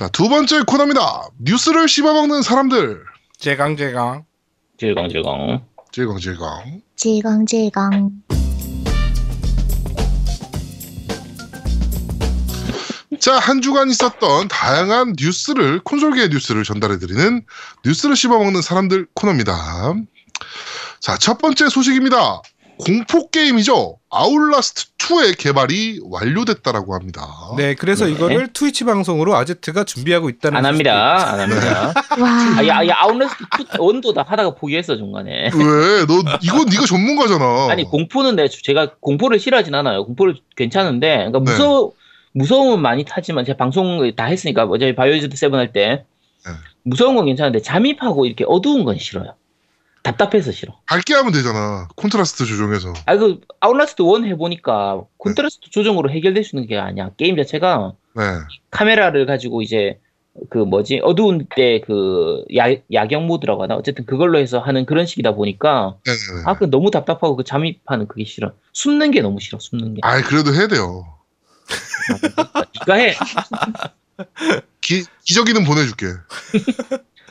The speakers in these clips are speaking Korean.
자, 두 번째 코너입니다. 뉴스를 씹어먹는 사람들. 제강 제강. 질겅질겅. 질겅질겅. 질겅질겅. 자, 한 주간 있었던 다양한 뉴스를, 콘솔계의 뉴스를 전달해드리는 뉴스를 씹어먹는 사람들 코너입니다. 자, 첫 번째 소식입니다. 공포게임이죠. Outlast 2의 개발이 완료됐다라고 합니다. 네, 그래서 네. 이거를 Twitch 방송으로 아제트가 준비하고 있다는 안 합니다. 안 합니다. 와. 아, 야, 야, Outlast One도 다 하다가 포기했어, 중간에. 왜? 너, 이건 네가 전문가잖아. 아니, 공포는 내, 제가 공포를 싫어하진 않아요. 공포를 괜찮은데, 그러니까 네. 무서, 무서움은 많이 타지만, 제가 방송 다 했으니까, 어차피 Biohazard Seven 할 때, 네. 무서운 건 괜찮은데, 잠입하고 이렇게 어두운 건 싫어요. 답답해서 싫어. 밝게 하면 되잖아. 콘트라스트 조정해서. 아, 그, Outlast One 해보니까, 콘트라스트 조정으로 해결될 수 있는 게 아니야. 게임 자체가, 네. 카메라를 가지고 이제 그 뭐지 어두운 때 그 야경 모드라고 하나 어쨌든 그걸로 해서 하는 그런 식이다 보니까 네네네. 아 그 너무 답답하고 그 잠입하는 그게 싫어 숨는 게 너무 싫어 숨는 게 아이, 그래도 해야 돼요. 네가 해아 기, 기저귀는 보내줄게.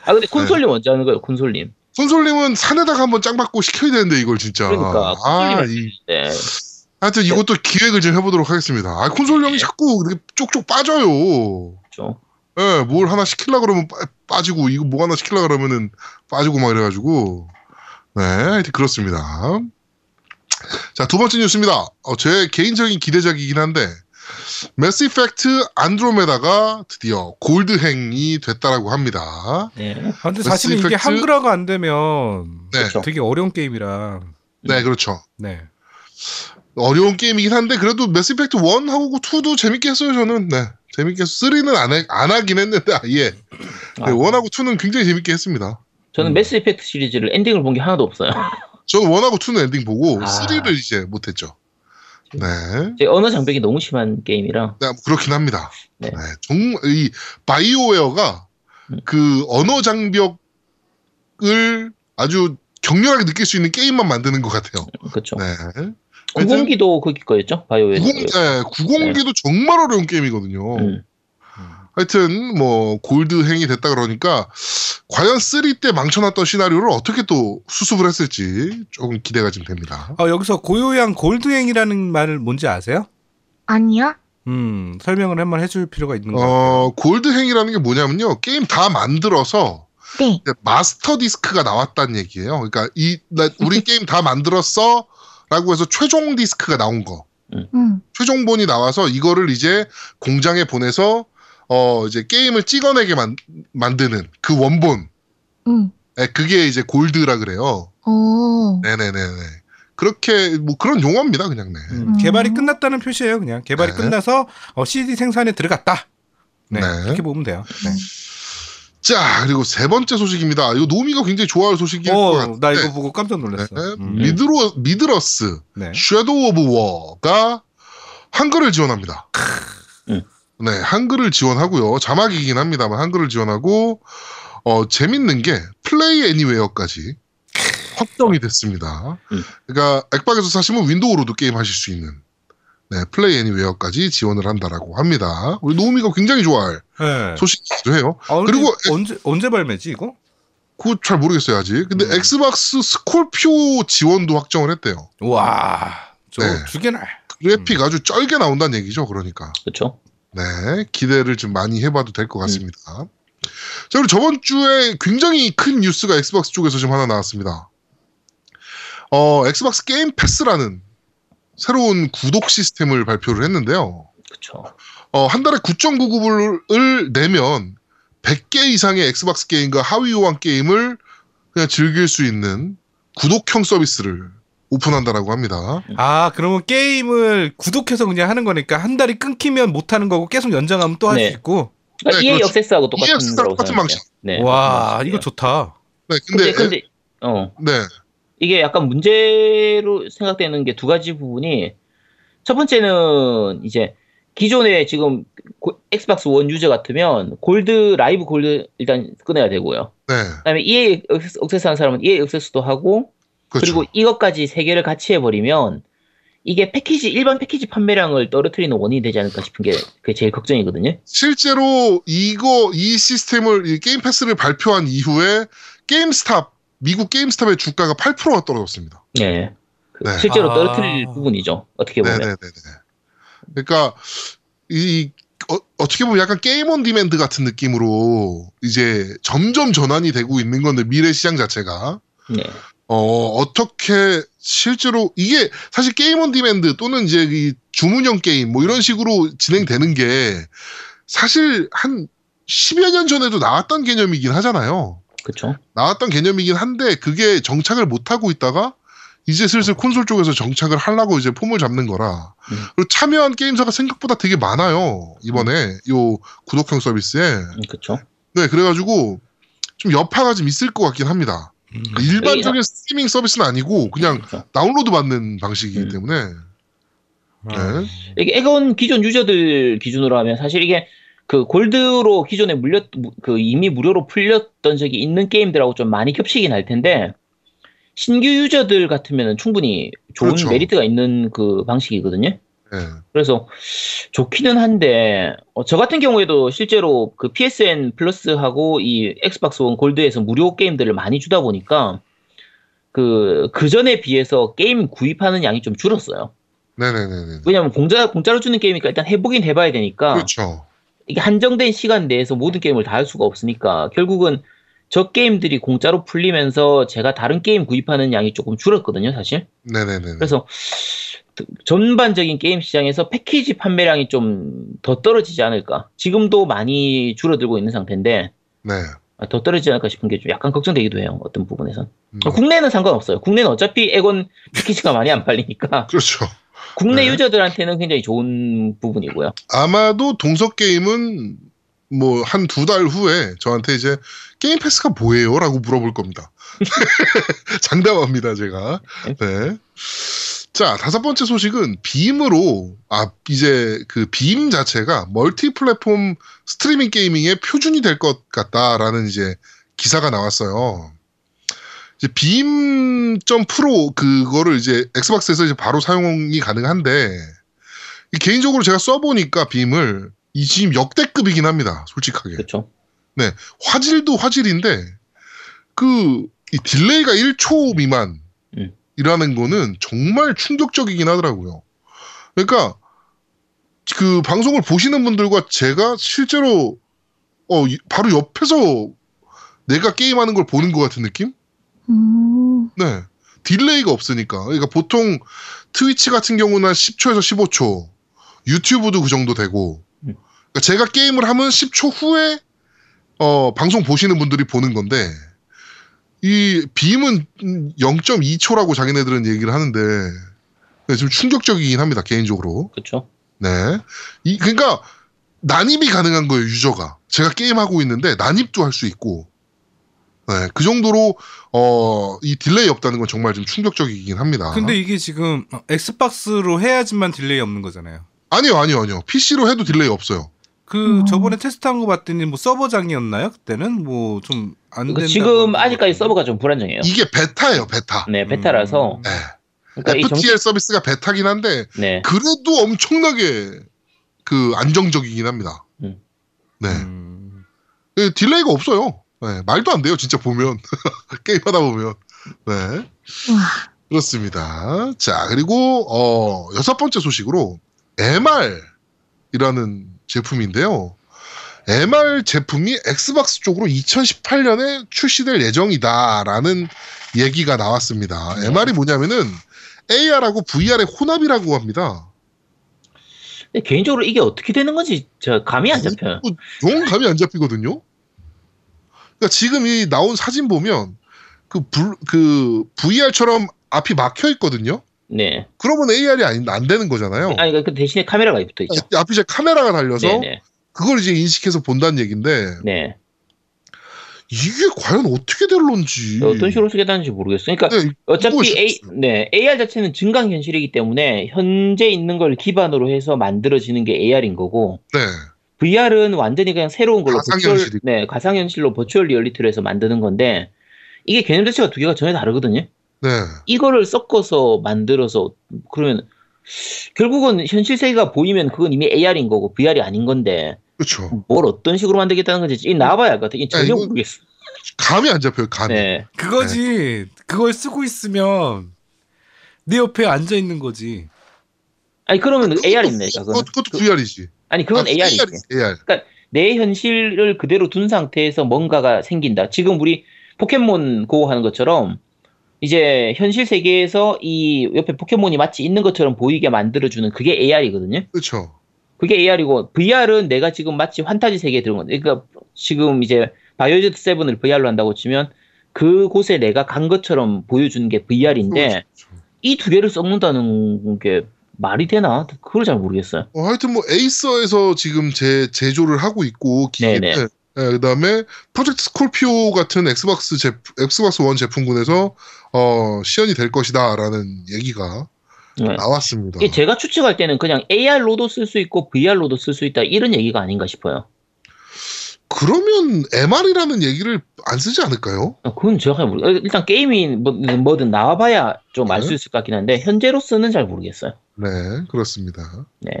근데 콘솔님 언제 하는 거예요 콘솔님 손솔님은 산에다가 한번 짱 받고 시켜야 되는데, 이걸 진짜. 그러니까 아, 이, 네. 하여튼 이것도 기획을 좀 해보도록 하겠습니다. 아, 콘솔 형이 네. 자꾸 이렇게 쪽쪽 빠져요. 그렇죠 예, 뭘 하나 시키려 그러면 빠, 지고 이거 뭐 하나 시키려 그러면은 빠지고 막 이래가지고 네, 하여튼 그렇습니다. 자, 두 번째 뉴스입니다. 어, 제 개인적인 기대작이긴 한데 매스 이펙트 안드로메다가 드디어 골드행이 됐다라고 합니다. 네. 아, 근데 사실은 이게? 한글화가 안 되면 네, 그렇죠. 되게 어려운 게임이라. 네, 그렇죠. 네. 어려운 게임이긴 한데 그래도 Mass Effect 1하고 2도 재밌게 했어요, 저는. 네. 재밌게 했어. 3는 안, 해- 안 하긴 했는데 아예. 네, 아, 1하고 2는 굉장히 재밌게 했습니다. 저는 음. Mass Effect 시리즈를 엔딩을 본 게 하나도 없어요 저는 1하고 2는 엔딩 보고 아. 3를 이제 못 했죠. 네. 제 언어 장벽이 너무 심한 게임이라 네, 뭐 그렇긴 합니다. 네. 네. 정말 이 BioWare가 음. 그 언어 장벽을 아주 격렬하게 느낄 수 있는 게임만 만드는 것 같아요. 그렇죠 네. 구공기도 거기 거였죠 바이오웨어 90, 네, 90기도 정말 어려운 게임이거든요. 음. 하여튼 뭐 골드행이 됐다 그러니까 과연 3 때 망쳐놨던 시나리오를 어떻게 또 수습을 했을지 조금 기대가 좀 됩니다. 어, 여기서 고요양 골드행이라는 말을 뭔지 아세요? 아니야? 음, 설명을 한번 해줄 필요가 있는 것 같아요. 어, 골드행이라는 게 뭐냐면요. 게임 다 만들어서 네. 마스터 디스크가 나왔다는 얘기예요. 그러니까 이 나- 우리 게임 다 만들었어라고 해서 최종 디스크가 나온 거. 응. 최종본이 나와서 이거를 이제 공장에 보내서 어 이제 게임을 찍어내게 만, 만드는 그 원본. 응. 네, 그게 이제 골드라 그래요. 오. 네네네네. 그렇게 뭐 그런 용어입니다, 그냥 네. 음, 음. 개발이 끝났다는 표시예요, 그냥. 개발이 네. 끝나서 어, CD 생산에 들어갔다. 네, 네. 이렇게 보면 돼요. 네. 자 그리고 세 번째 소식입니다. 이거 노미가 굉장히 좋아할 소식일 것 어, 같은데. 나 이거 보고 깜짝 놀랐어. 네, 음. 미드로 Middle-earth 네. Shadow of War가 한글을 지원합니다. 음. 네, 한글을 지원하고요. 자막이긴 합니다만 한글을 지원하고 어 재밌는 게 Play Anywhere까지 확정이 됐습니다. 음. 그러니까 액박에서 사시면 윈도우로도 게임 하실 수 있는 네, Play Anywhere까지 지원을 한다라고 합니다. 우리 노우미가 굉장히 좋아할 네. 소식이기도 해요. 아, 그리고 언제 언제 발매지 이거? 그거 잘 모르겠어요 아직. 근데 음. Xbox Scorpio 지원도 확정을 했대요. 와, 저 네. 죽여날. 그래픽 아주 쩔게 나온다는 얘기죠. 그러니까. 그렇죠 네, 기대를 좀 많이 해봐도 될 것 같습니다. 자, 그리고 저번 주에 굉장히 큰 뉴스가 Xbox 쪽에서 지금 하나 나왔습니다. 어, Xbox Game Pass라는 새로운 구독 시스템을 발표를 했는데요. 그렇죠 어, 한 달에 9.99불을 내면 100개 이상의 Xbox 게임과 하위 호환 게임을 그냥 즐길 수 있는 구독형 서비스를 오픈한다라고 합니다. 아, 그러면 게임을 구독해서 그냥 하는 거니까 한 달이 끊기면 못 하는 거고 계속 연장하면 또 할 수 네. 있고. 그러니까 네, EA 그렇죠. Access하고 똑같은 EA 똑같은 생각해요. 네, 와, 이거. 좋다. 네, 근데, 근데 근데 어 네, 이게 약간 문제로 생각되는 게 두 가지 부분이 첫 번째는 이제 기존에 지금 고- Xbox One 유저 같으면 Gold Live Gold 일단 끊어야 되고요. 네, 그다음에 EA Access, Access 하는 사람은 EA 억세스도 하고 그렇죠. 그리고 이것까지 세 개를 같이 해버리면 이게 패키지 일반 패키지 판매량을 떨어뜨리는 원인이 되지 않을까 싶은 게 그게 제일 걱정이거든요. 실제로 이거 이 시스템을 이 Game Pass를 발표한 이후에 GameStop 미국 GameStop의 주가가 8%가 떨어졌습니다. 네. 그 네. 실제로 아. 떨어뜨릴 부분이죠. 어떻게 보면. 네네네네. 그러니까 이 어떻게 보면 약간 game on demand 같은 느낌으로 이제 점점 전환이 되고 있는 건데 미래 시장 자체가 네. 어 어떻게 실제로 이게 사실 game on demand 또는 이제 이 주문형 게임 뭐 이런 식으로 진행되는 게 사실 한 10여 년 전에도 나왔던 개념이긴 하잖아요. 그렇죠. 나왔던 개념이긴 한데 그게 정착을 못 하고 있다가 이제 슬슬 콘솔 쪽에서 정착을 하려고 이제 폼을 잡는 거라. 음. 그리고 참여한 게임사가 생각보다 되게 많아요. 이번에 요 구독형 서비스에. 그렇죠. 네, 그래 가지고 좀 여파가 좀 있을 것 같긴 합니다. 음. 일반적인 스트리밍 서비스는 아니고 그냥 그렇죠. 다운로드 받는 방식이기 음. 때문에. 네. 아. 이게 엑원 기존 유저들 기준으로 하면 사실 이게 그 Gold로 기존에 물렸 그 이미 무료로 풀렸던 적이 있는 게임들하고 좀 많이 겹치긴 할 텐데 신규 유저들 같으면 충분히 좋은 그렇죠. 메리트가 있는 그 방식이거든요. 네. 그래서 좋기는 한데 어, 저 같은 경우에도 실제로 그 PSN Plus하고 이 Xbox One Gold에서 무료 게임들을 많이 주다 보니까 그 그전에 비해서 게임 구입하는 양이 좀 줄었어요. 네네네네. 왜냐면 공짜 공짜로 주는 게임이니까 일단 해보긴 해봐야 되니까 그렇죠. 이게 한정된 시간 내에서 모든 게임을 다 할 수가 없으니까 결국은 저 게임들이 공짜로 풀리면서 제가 다른 게임 구입하는 양이 조금 줄었거든요, 사실. 네네네. 그래서 전반적인 게임 시장에서 패키지 판매량이 좀 더 떨어지지 않을까. 지금도 많이 줄어들고 있는 상태인데 네. 더 떨어지지 않을까 싶은 게 좀 약간 걱정되기도 해요. 어떤 부분에선. 음. 국내는 상관없어요. 국내는 어차피 엑원 패키지가 많이 안 팔리니까 그렇죠. 국내 네. 유저들한테는 굉장히 좋은 부분이고요. 아마도 동석 게임은 뭐 한 두 달 후에 저한테 이제 Game Pass가 뭐예요? 라고 물어볼 겁니다. 장담합니다, 제가. 네. 자, 다섯 번째 소식은 Beam으로, 아, 이제 그 빔 자체가 멀티 플랫폼 streaming gaming의 표준이 될 것 같다라는 이제 기사가 나왔어요. 이제 Beam.pro 그거를 이제 Xbox에서 이제 바로 사용이 가능한데, 이 개인적으로 제가 써보니까 Beam을 이 지금 역대급이긴 합니다. 솔직하게. 그렇죠. 화질도 화질인데 그 이 딜레이가 1초 미만 이라는 음. 거는 정말 충격적이긴 하더라고요. 그러니까 그 방송을 보시는 분들과 제가 실제로 어 이- 바로 옆에서 내가 게임하는 걸 보는 것 같은 느낌? 음, 네. 딜레이가 없으니까. 그러니까 보통 Twitch 같은 경우는 한 10초에서 15초, YouTube도 그 정도 되고, 음. 그러니까 제가 게임을 하면 10초 후에 어, 방송 보시는 분들이 보는 건데, 이 Beam은 0.2초라고 자기네들은 얘기를 하는데, 네, 좀 충격적이긴 합니다, 개인적으로. 그렇죠. 네. 이, 그러니까, 난입이 가능한 거예요, 유저가. 제가 게임 하고 있는데, 난입도 할 수 있고, 네, 그 정도로, 어, 이 딜레이 없다는 건 정말 좀 충격적이긴 합니다. 근데 이게 지금 어, Xbox로 해야지만 딜레이 없는 거잖아요. 아니요, 아니요, 아니요. PC로 해도 딜레이 없어요. 그 음. 저번에 테스트한 거 봤더니 뭐 서버장이었나요? 그때는 뭐 좀 안 그러니까 된다. 지금 아직까지 서버가 좀 불안정해요. 이게 베타예요, 베타. 네, 베타라서. 음. 네. 그러니까 이 FTL 서비스가 베타긴 한데, 네. 그래도 엄청나게 그 안정적이긴 합니다. 음. 네. 음. 그 딜레이가 없어요. 네, 말도 안 돼요, 진짜 보면. 게임하다 보면. 네. 와, 그렇습니다. 자, 그리고, 어, 여섯 번째 소식으로, MR이라는 제품인데요. MR 제품이 엑스박스 쪽으로 2018년에 출시될 예정이다라는 얘기가 나왔습니다. 네. MR이 뭐냐면은 AR하고 VR의 혼합이라고 합니다. 근데 개인적으로 이게 어떻게 되는 건지 저 감이 안 잡혀요. 영 감이 안 잡히거든요. 그러니까 지금 이 나온 사진 보면 그, 불, 그 VR처럼 앞이 막혀 있거든요. 네. 그러면 AR이 안, 안 되는 거잖아요. 아니 그 대신에 카메라가 붙어 있죠. 이- 앞에 이제 카메라가 달려서 네, 네. 그걸 이제 인식해서 본다는 얘기인데 네. 이게 과연 어떻게 될런지 어떤 식으로 쓰게 되는지 모르겠어요. 그러니까 네, 어차피 A. 네, AR 자체는 증강 현실이기 때문에 현재 있는 걸 기반으로 해서 만들어지는 게 AR인 거고 네. VR은 완전히 그냥 새로운 걸로 가상현실이고. 네, 가상현실로 버추얼 리얼리티로 해서 만드는 건데 이게 개념 자체가 두 개가 전혀 다르거든요. 네. 이거를 섞어서 만들어서 그러면 결국은 현실 세계가 보이면 그건 이미 AR인 거고 VR이 아닌 건데 그렇죠. 뭘 어떤 식으로 만들겠다는 건지 이 나와봐야 할것 같아. 이 전혀 이거- 모르겠어. 감이 안 잡혀요. 감이. 네. 그거지. 그걸 쓰고 있으면 내 옆에 앉아 있는 거지. 아니 그러면 AR입니다. 그것, 그건. 그것도 VR이지. 아니 그건 AR이지. AR. 내 현실을 그대로 둔 상태에서 뭔가가 생긴다. 지금 우리 포켓몬 고 하는 것처럼 이제 현실 세계에서 이 옆에 포켓몬이 마치 있는 것처럼 보이게 만들어주는 그게 AR이거든요. 그렇죠. 그게 AR이고 VR은 내가 지금 마치 환타지 세계에 들어온 건데 그러니까 지금 이제 바이오즈드 7을 VR로 한다고 치면 그곳에 내가 간 것처럼 보여주는 게 VR인데 그렇죠. 이두 개를 섞는다는 게 말이 되나? 그걸 잘 모르겠어요. 어, 하여튼 뭐 에이서에서 지금 제 제조를 하고 있고 기계는 네네. 예, 그다음에 Project Scorpio 같은 Xbox 제 Xbox One 제품군에서 어, 시연이 될 것이다라는 얘기가 네. 나왔습니다. 제가 추측할 때는 그냥 AR로도 쓸 수 있고 VR로도 쓸 수 있다 이런 얘기가 아닌가 싶어요. 그러면 MR이라는 얘기를 안 쓰지 않을까요? 어, 그건 제가 잘 모르. 일단 게임이 뭐, 뭐든 나와봐야 좀 알수 네. 있을 것 같긴 한데 현재로서는 잘 모르겠어요. 네, 그렇습니다. 네.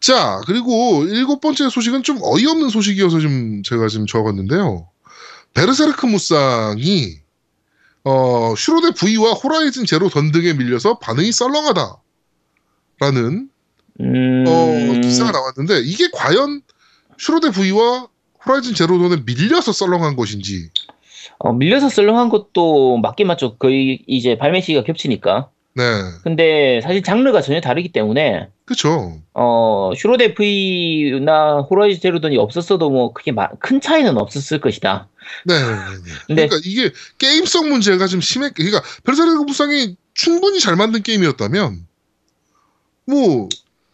자, 그리고 일곱 번째 소식은 좀 어이없는 소식이어서 좀 제가 지금 적었는데요. 베르세르크 무쌍이 어, 슈로데 V와 호라이즌 제로 던 등에 밀려서 반응이 썰렁하다. 라는 음. 어, 기사가 나왔는데 이게 과연 슈로데 V와 호라이즌 제로 던에 밀려서 썰렁한 것인지. 어, 밀려서 썰렁한 것도 맞긴 맞죠. 거의 이제 발매 시기가 겹치니까. 네. 근데 사실 장르가 전혀 다르기 때문에 그쵸. 어, 슈로데 V나 호라이즌 제로던이 없었어도 뭐 크게 마- 큰 차이는 없었을 것이다. 네. 네, 네. 근데 그러니까 이게 게임성 문제가 좀 심했, 그러니까 베르세르크 무쌍이 충분히 잘 만든 게임이었다면, 뭐,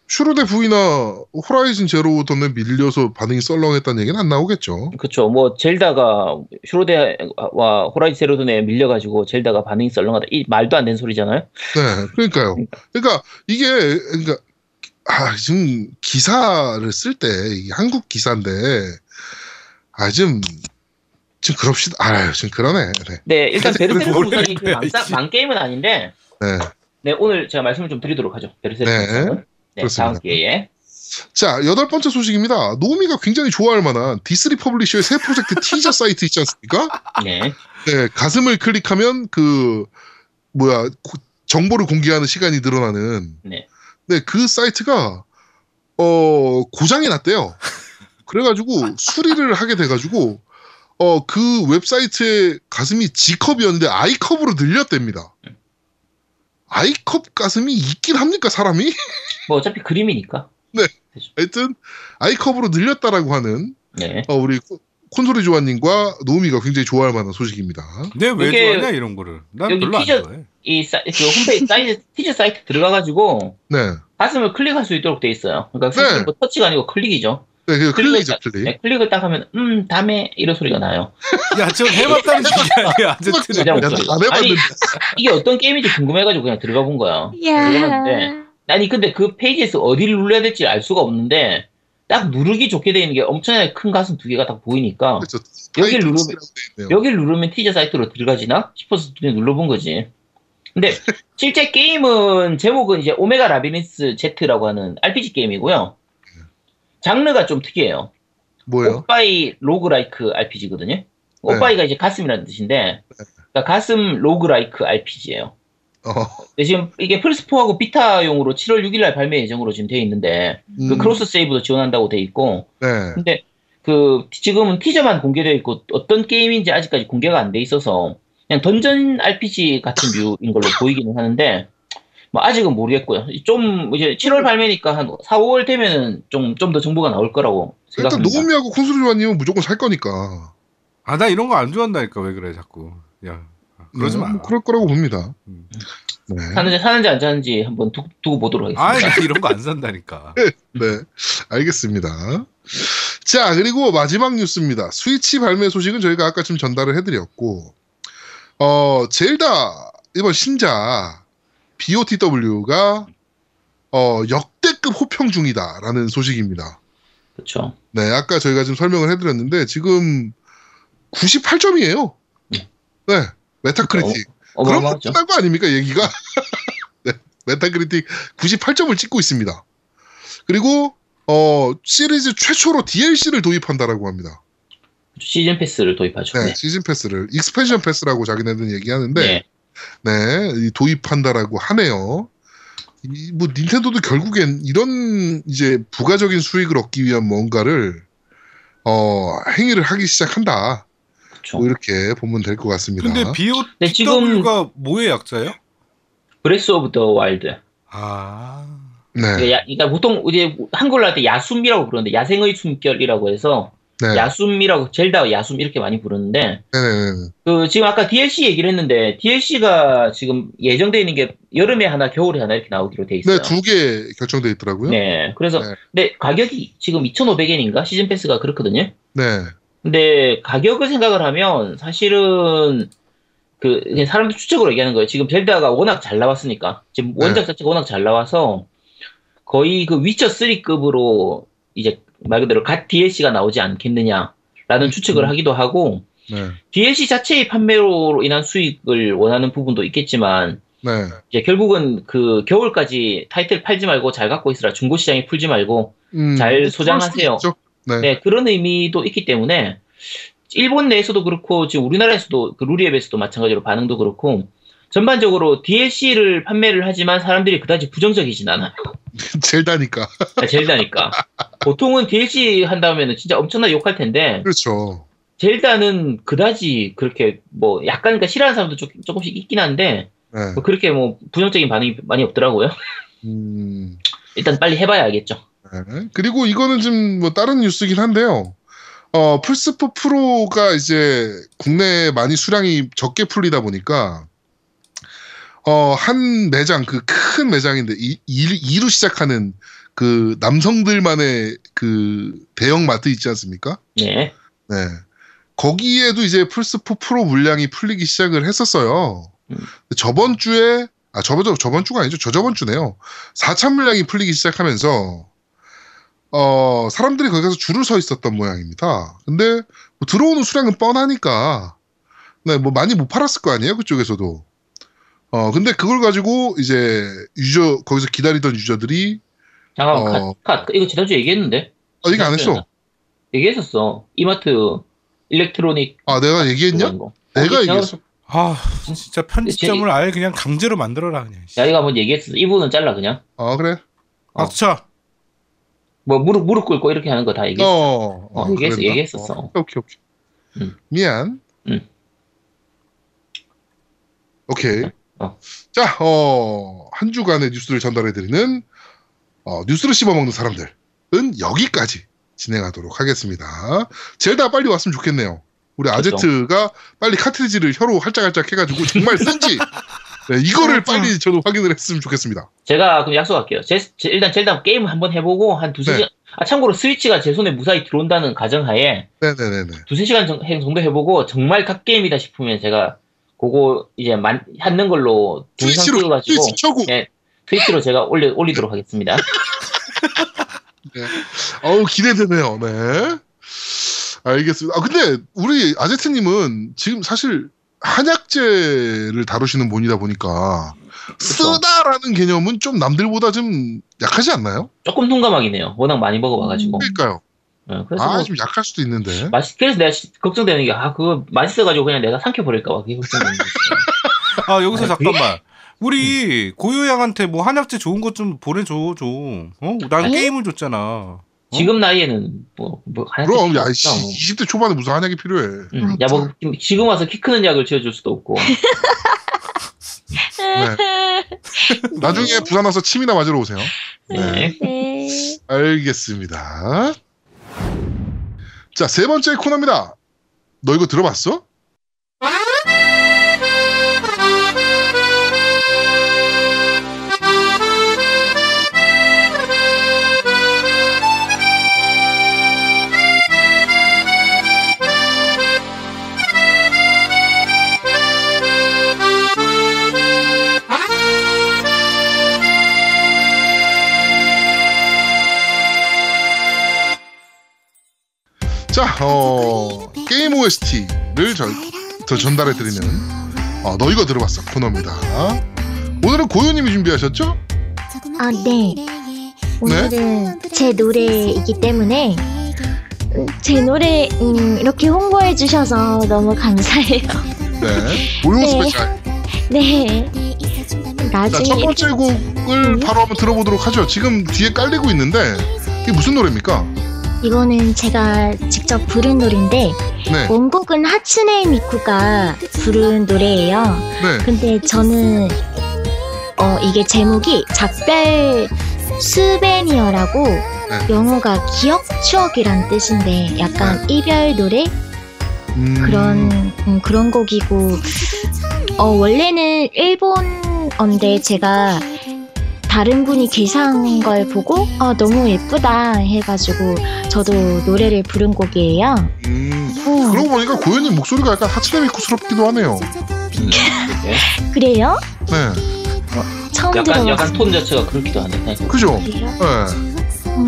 슈로데 V나 호라이즌 제로 던에 밀려서 반응이 썰렁했다는 얘기는 안 나오겠죠. 그쵸. 뭐 젤다가 슈로대와 Horizon Zero Dawn에 밀려가지고 젤다가 반응이 썰렁하다. 이 말도 안 되는 소리잖아요. 네, 그러니까요. 그러니까 이게, 그러니까, 아, 지금 기사를 쓸 때, 한국 기사인데, 아, 좀, 좀 그럽시다. 아, 좀 그러네. 네. 네, 일단 무쌍이 할그 망, 게임은 아닌데, 네. 네, 오늘 제가 말씀을 좀 드리도록 하죠. 베르세르크 네. 네, 그렇습니다. 다음 기회에. 자, 여덟 번째 소식입니다. 노미가 굉장히 좋아할 만한 디스리 퍼블리셔의 새 프로젝트 티저 사이트 있지 않습니까? 네. 네, 가슴을 클릭하면 그 뭐야 고- 정보를 공개하는 시간이 늘어나는. 네. 네, 그 사이트가 어 고장이 났대요. 그래가지고 수리를 하게 돼가지고 어 그 웹사이트의 가슴이 G컵이었는데 I컵으로 늘렸답니다. I컵 가슴이 있긴 합니까 사람이? 뭐 어차피 그림이니까. 하여튼 I컵으로 늘렸다라고 하는 네. 어, 우리 코- 콘솔이 조아님과 노미가 굉장히 좋아할 만한 소식입니다. 근데 왜 이게- 좋아하냐 이런 거를. 난 여기 별로 안 티저- 좋아해. 이 사, 그 홈페이지 사이트, 티저 사이트 들어가 가지고 네, 가슴을 클릭할 수 있도록 돼 있어요. 그러니까 네. 뭐 터치가 아니고 클릭이죠. 네, 그 클릭을 클릭이죠, 딱- 클릭. 네, 클릭을 딱 하면 음 다음에 이런 소리가 나요. 야, 저 해봤다는 얘기 아니야. 어쨌든. 그냥 해봤는데. 이게 어떤 게임인지 궁금해가지고 그냥 들어가 본 거야. 야. 들어갔는데 아니 근데 그 페이지에서 어디를 눌러야 될지 알 수가 없는데 딱 누르기 좋게 돼 있는 게 엄청나게 큰 가슴 두 개가 딱 보이니까 그렇죠. 여기를 누르면-. 여기를 누르면 티저 사이트로 들어가지나 싶어서 그냥 눌러본 거지. 근데 실제 게임은 제목은 이제 Omega Labyrinth Z라고 하는 RPG 게임이고요. 장르가 좀 특이해요. 뭐예요? おっぱい roguelike RPG거든요. 네. 오빠이가 이제 가슴이라는 뜻인데, 그러니까 가슴 roguelike RPG예요. 어, 지금 이게 플스4하고 Vita용으로 7월 6일날 발매 예정으로 지금 되어 있는데, 그 음, cross save도 지원한다고 돼 있고, 네. 근데 그 지금은 티저만 공개되어 있고 어떤 게임인지 아직까지 공개가 안 돼 있어서 그냥 던전 RPG 같은 류인 걸로 보이기는 하는데 뭐 아직은 모르겠고요. 좀 이제 7월 발매니까 한 4, 5월 되면은 좀 좀 더 정보가 나올 거라고 일단 생각합니다. 노미하고 콘솔이 조아님은 무조건 살 거니까. 아, 나 이런 거 안 좋아한다니까 왜 그래 자꾸. 야, 그러지 네, 마. 뭐 그럴 거라고 봅니다. 음. 네. 사는지 사는지 안 사는지 한번 두, 두고 보도록 아, 하겠습니다. 나 이런 거 안 산다니까. 네, 알겠습니다. 자, 그리고 마지막 뉴스입니다. 스위치 발매 소식은 저희가 아까 좀 전달을 해드렸고, 어, Zelda, 이번 신작, BOTW가, 어, 역대급 호평 중이다라는 소식입니다. 그렇죠. 네, 아까 저희가 지금 설명을 해드렸는데, 지금 98점이에요. 네, Metacritic. 그럼 어마어마하죠. 끝난 거 아닙니까, 얘기가? 네. Metacritic 98점을 찍고 있습니다. 그리고 어 시리즈 최초로 DLC를 도입한다라고 합니다. 시즌 패스를 도입하죠. 네, 네. 시즌 패스를 익스펜션 패스라고 자기네들은 얘기하는데 네. 네, 이 도입한다라고 하네요. 이, 뭐 닌텐도도 결국엔 이런 이제 부가적인 수익을 얻기 위한 뭔가를 어 행위를 하기 시작한다. 뭐 이렇게 보면 될 것 같습니다. 근데 네, 지금- 뭐의 약자예요? Breath of the Wild. 아. 네, 그러니까, 야- 그러니까 보통 이제 한글로 할 때 야숨이라고 부르는데 야생의 숨결이라고 해서 네, 야숨이라고 Zelda 야숨 이렇게 많이 부르는데 네, 네, 네. 그 지금 아까 DLC 얘기를 했는데 DLC가 지금 예정되어 있는 게 여름에 하나 겨울에 하나 이렇게 나오기로 돼 있어요. 네, 두 개 결정돼 있더라고요. 네, 네, 그래서 네. 근데 가격이 지금 2,500엔인가 시즌 패스가 그렇거든요. 네, 근데 가격을 생각을 하면 사실은 그 사람들 추측으로 얘기하는 거예요. 지금 젤다가 워낙 잘 나왔으니까 지금 네. 원작 자체가 워낙 잘 나와서 거의 그 위쳐 3급으로 이제 말 그대로 갓 DLC가 나오지 않겠느냐라는 추측을 음. 하기도 하고 네, DLC 자체의 판매로 인한 수익을 원하는 부분도 있겠지만 네, 이제 결국은 그 겨울까지 타이틀 팔지 말고 잘 갖고 있으라 중고 시장에 풀지 말고 음, 잘뭐 소장하세요. 네, 네, 그런 의미도 있기 때문에 일본 내에서도 그렇고 지금 우리나라에서도 그 루리앱에서도 마찬가지로 반응도 그렇고 전반적으로 DLC를 판매를 하지만 사람들이 그다지 부정적이진 않아요. 젤다니까. 젤다니까. 보통은 DLC 한다면은 진짜 엄청나게 욕할 텐데 그렇죠. 젤다는 그다지 그렇게 뭐 약간 그러니까 싫어하는 사람도 조, 조금씩 있긴 한데 네, 뭐 그렇게 뭐 부정적인 반응이 많이 없더라고요. 음, 일단 빨리 해봐야 알겠죠. 네. 그리고 이거는 좀뭐 다른 뉴스긴 한데요. 어, 플스4 프로가 이제 국내에 많이 수량이 적게 풀리다 보니까 어, 한 매장, 그 큰 매장인데, 이, 이, 로 시작하는 그 남성들만의 그 대형 마트 있지 않습니까? 네. 네. 거기에도 이제 플스4 프로 물량이 풀리기 시작을 했었어요. 음. 저번 주에, 아, 저번, 저번 주가 아니죠. 저 저번 주네요. 4차 물량이 풀리기 시작하면서, 어, 사람들이 거기 가서 줄을 서 있었던 모양입니다. 근데, 뭐 들어오는 수량은 뻔하니까, 네, 뭐 많이 못 팔았을 거 아니에요. 그쪽에서도. 어, 근데 그걸 가지고 이제 유저, 거기서 기다리던 유저들이, 잠깐만, 어. 카, 카, 이거 지난주에 얘기했는데? 아, 이게 안 했어. 얘기했었어. 이마트 electronic. 아, 내가 얘기했냐? 그런 거. 내가 어, 얘기했어. 아, 진짜 편집점을 아예 그냥 강제로 만들어라 그냥. 야, 이거 한번 얘기했었어. 이 부분은 잘라, 그냥. 아, 그래? 어. 아차. 뭐, 무릎, 무릎 꿇고 이렇게 하는 거 다 얘기했어. 어, 어, 얘기했어, 그랬나? 얘기했었어. 어, 오케이, 오케이. 음. 미안. 음. 오케이. 어. 자, 어, 한 주간의 뉴스를 전달해드리는, 어, 뉴스를 씹어먹는 사람들은 여기까지 진행하도록 하겠습니다. 젤다 빨리 왔으면 좋겠네요. 우리 그렇죠. 아제트가 빨리 카트리지를 혀로 할짝할짝 해가지고 정말 쓴지, 네, 이거를 맞아. 빨리 저도 확인을 했으면 좋겠습니다. 제가 그럼 약속할게요. 제, 제- 일단 젤다 게임 한번 해보고 한 두세 네. 시간, 아, 참고로 스위치가 제 손에 무사히 들어온다는 가정하에 네네네네. 두세 시간 정- 정도 해보고 정말 갓게임이다 싶으면 제가 그거 이제 만, 하는 걸로 트위치로, 찍어가지고. 예, 트위치로 제가 올려, 올리도록 하겠습니다. 어우 기대되네요. 네. 알겠습니다. 아 근데 우리 아제트님은 지금 사실 한약재를 다루시는 분이다 보니까 쓰다라는 개념은 좀 남들보다 좀 약하지 않나요? 조금 통감하긴 해요. 워낙 많이 먹어봐가지고. 그러니까요. 예, 그래서 아 뭐 좀 약할 수도 있는데. 맛있, 그래서 내가 시- 걱정되는 게, 아, 그거 맛있어가지고 그냥 내가 삼켜버릴까봐 그게 걱정되는 거지. 아 여기서 아, 잠깐만. 우리 고요양한테 뭐 한약재 좋은 것 좀 보내줘 좀. 어? 난 에? 게임을 줬잖아. 지금 나이에는 뭐, 뭐, 하나 그럼 야 없어. 20대 초반에 무슨 한약이 필요해. 음, 야, 뭐, 지금 와서 키 크는 약을 지어줄 수도 없고. 나중에 부산 와서 침이나 맞으러 오세요. 네. 네. 알겠습니다. 자, 세 번째 코너입니다. 너 이거 들어봤어? 자, 어, 게임 OST를 저, 저 전달해 드리는 어, 너 이거 들어봤어 코너입니다. 오늘 오늘은 고요님이 준비하셨죠? 아, 네. 오늘은 제 노래이기 때문에 음, 제 노래 음, 이렇게 홍보해 주셔서 너무 감사해요. 네. 고요 네. special. 네. 자, 첫 나중에 번째 곡을 음. 바로 한번 들어보도록 하죠. 지금 뒤에 깔리고 있는데 이게 무슨 노래입니까? 이거는 제가 직접 부른 노래인데 네. 원곡은 하츠네 미쿠가 부른 노래예요. 네. 근데 저는 어 이게 제목이 작별 스베니어라고 영어가 기억 추억이란 뜻인데 약간 이별 노래 음, 그런 음, 그런 곡이고 어 원래는 일본어인데 제가 다른 분이 기사한 걸 보고 아 너무 예쁘다 해가지고 저도 노래를 부른 곡이에요. 음, 어, 그러고 보니까 고요님 목소리가 약간 하츠네미쿠스럽기도 하네요. 음. 그래요? 네. 처음 약간 들어봤어요. 약간 톤 자체가 그렇기도 하네. 그죠? 그래요? 네. 음,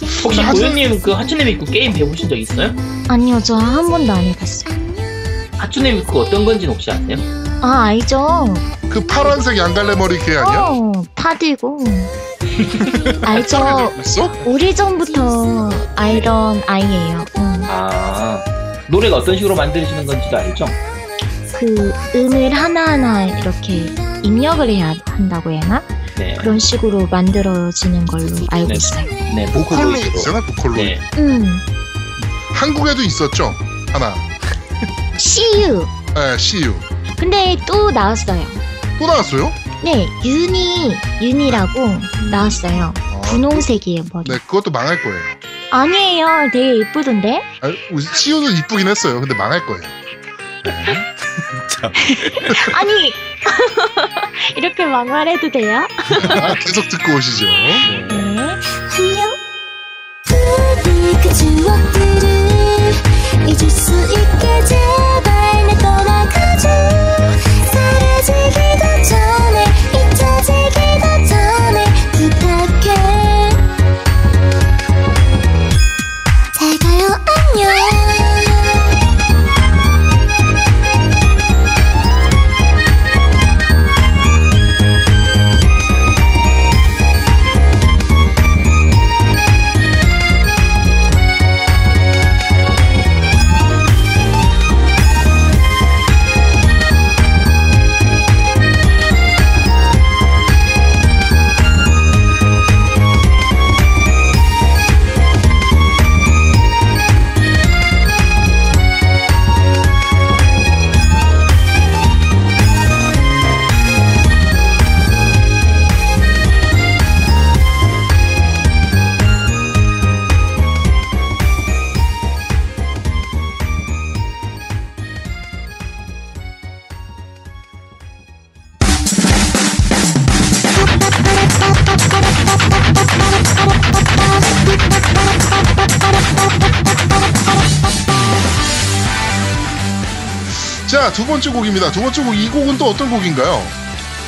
네. 혹시 하츠- 고현님 그 하츠네 미쿠 게임 해보신 적 있어요? 아니요, 저 한 번도 안 해봤어요. 하츠네 미쿠 어떤 건지는 혹시 아세요? 아 알죠. 그 파란색 양갈래 머리 걔 아니야? 어, 파들고 알죠. 있어? 오래전부터 알던 아이예요. 음. 아 노래가 어떤 식으로 만들어지는 건지도 알죠? 그 음을 하나하나 이렇게 입력을 해야 한다고 해야 하나? 네. 그런 식으로 만들어지는 걸로 알고 네. 있어요. 네, 보컬로이드로. 있잖아, 보컬로이드. 네. 음, 한국에도 있었죠? 하나. CU. 네, CU. 근데 또 나왔어요. 또 나왔어요? 네, 유니, 유니라고 나왔어요. 아, 분홍색이에요, 머리. 네, 그것도 망할 거예요. 아니에요. 되게 예쁘던데? 아, 우리 CU도 이쁘긴 했어요. 근데 망할 거예요. 참. 아니, 이렇게 막말해도 돼요? 아, 계속 듣고 오시죠. 네. 네. 안녕. 그 추억들을 잊을 수 있게 제발 내 떠나가줘 사라지기도 두 번째 곡입니다. 두 번째 곡, 이 곡은 또 어떤 곡인가요?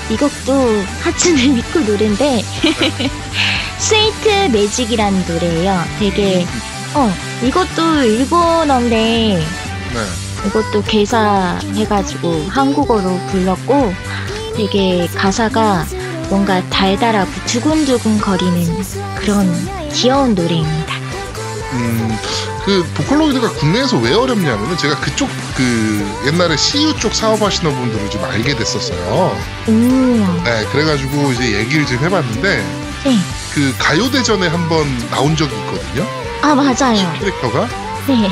이 곡도 하츠네 미쿠 노래인데 스웨이트 매직이라는 노래예요. 되게 어 이것도 일본어인데 네. 이것도 개사 해가지고 한국어로 불렀고 되게 가사가 뭔가 달달하고 두근두근 거리는 그런 귀여운 노래입니다. 음, 그 보컬로이드가 국내에서 왜 어렵냐면은 제가 그쪽 그 옛날에 CU 쪽 사업하시는 분들을 좀 알게 됐었어요. 음, 네, 그래가지고 이제 얘기를 좀 해봤는데 네. 그 가요대전에 한번 나온 적이 있거든요. 아 맞아요. 캐릭터가 네.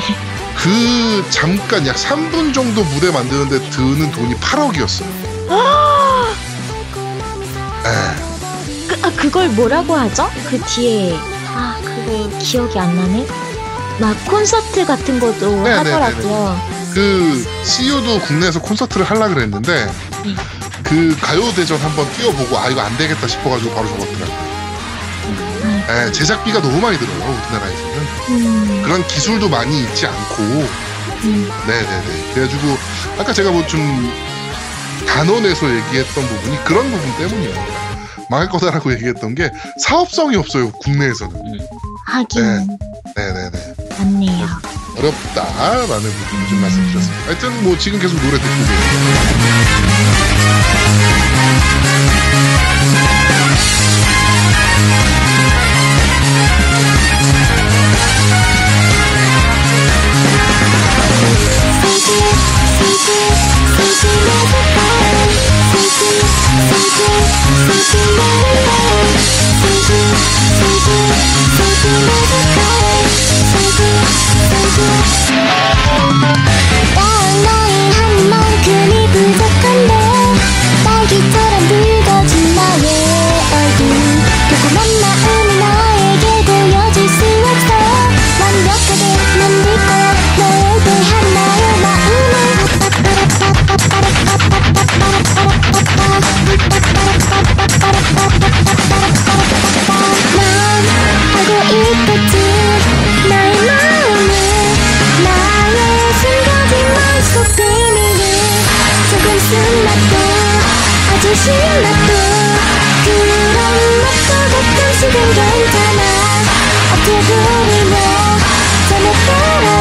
그 잠깐 약 3분 정도 무대 만드는데 드는 돈이 8억이었어요. 네. 그, 아, 그걸 뭐라고 하죠? 그 뒤에 아 그거 기억이 안 나네. 막 콘서트 같은 것도 네, 네, 하더라고요. 그 CU도 국내에서 콘서트를 하려 그랬는데 네. 그 가요 대전 한번 뛰어보고 아 이거 안 되겠다 싶어가지고 바로 접었더라고요. 네, 제작비가 너무 많이 들어요 우리나라에서는. 음, 그런 기술도 많이 있지 않고. 음, 네네네. 그래가지고 아까 제가 뭐 좀 단언에서 얘기했던 부분이 그런 부분 때문이에요. 망할 거다라고 얘기했던 게 사업성이 없어요 국내에서는 하긴 네 네 네 맞네요. 어렵다라는 부분을 좀 말씀드렸습니다. 하여튼 뭐 지금 계속 노래 듣고 계세요. 나의 신나도 그런 것도 가끔씩은 괜찮아 어떻게 보이며 잘못되라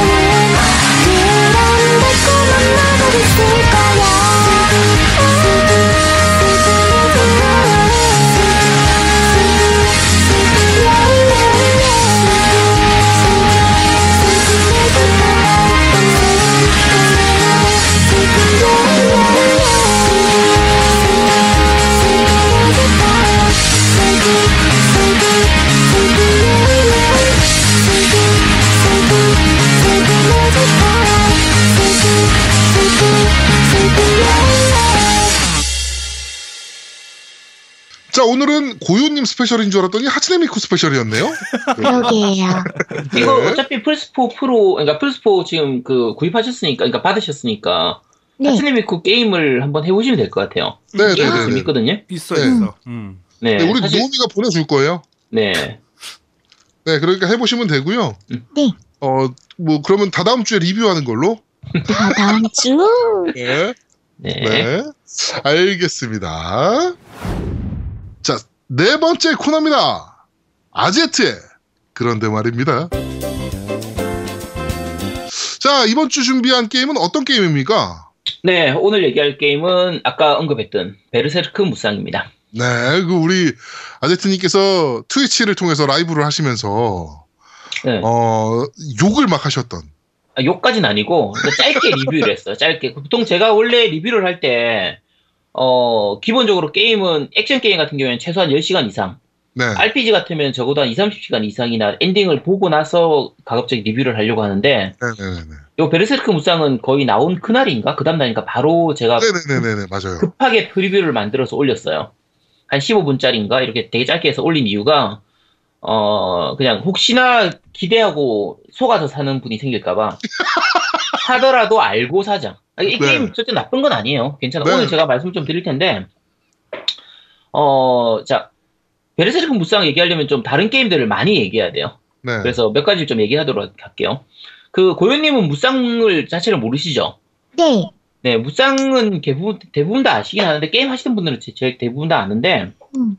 자 오늘은 고요님 special인 줄 알았더니 하츠네 미쿠 special이었네요. 그러게요. 이거 네. 어차피 플스4 프로, 그러니까 플스4 지금 그 구입하셨으니까, 그러니까 받으셨으니까, 네. 하츠네미쿠 게임을 한번 해보시면 될 것 같아요. 네, 네, 네, 네. 재밌거든요. 있어 네. 있어. 음. 네, 네, 우리 사실, 노미가 보내줄 거예요. 네. 네, 그러니까 해보시면 되고요. 네. 어, 뭐 그러면 다다음 주에 리뷰하는 걸로. 다 다음 주. 네. 네. 네. 알겠습니다. 자, 네 번째 코너입니다. 아제트의 그런데 말입니다. 자, 이번 주 준비한 게임은 어떤 게임입니까? 네, 오늘 얘기할 게임은 아까 언급했던 베르세르크 무쌍입니다. 네, 그 우리 아제트님께서 트위치를 통해서 라이브를 하시면서 네. 어 욕을 막 하셨던. 아, 욕까지는 아니고 짧게 리뷰를 했어요. 짧게. 보통 제가 원래 리뷰를 할 때 어, 기본적으로 게임은 액션 게임 같은 경우에는 최소한 10시간 이상, 네, RPG 같으면 적어도 한 2, 30시간 이상이나 엔딩을 보고 나서 가급적 리뷰를 하려고 하는데 네, 네, 네, 네, 요 베르세르크 무쌍은 거의 나온 그날인가? 그 다음 날인가? 바로 제가 네, 네, 네, 네, 맞아요. 급하게 preview를 만들어서 올렸어요. 한 15분짜리인가? 이렇게 되게 짧게 해서 올린 이유가, 어, 그냥 혹시나 기대하고 속아서 사는 분이 생길까봐. 사더라도 알고 사자. 아니, 이 네. 게임 절대 나쁜 건 아니에요. 괜찮아. 네. 오늘 제가 말씀 좀 드릴 텐데, 어, 자, 베르세르크 무쌍 얘기하려면 좀 다른 게임들을 많이 얘기해야 돼요. 네, 그래서 몇 가지 좀 얘기하도록 할게요. 그, 고요님은 무쌍을 자체를 모르시죠? 네. 네, 무쌍은 대부분, 대부분 다 아시긴 하는데, 게임 하시는 분들은 제- 제 대부분 다 아는데, 음.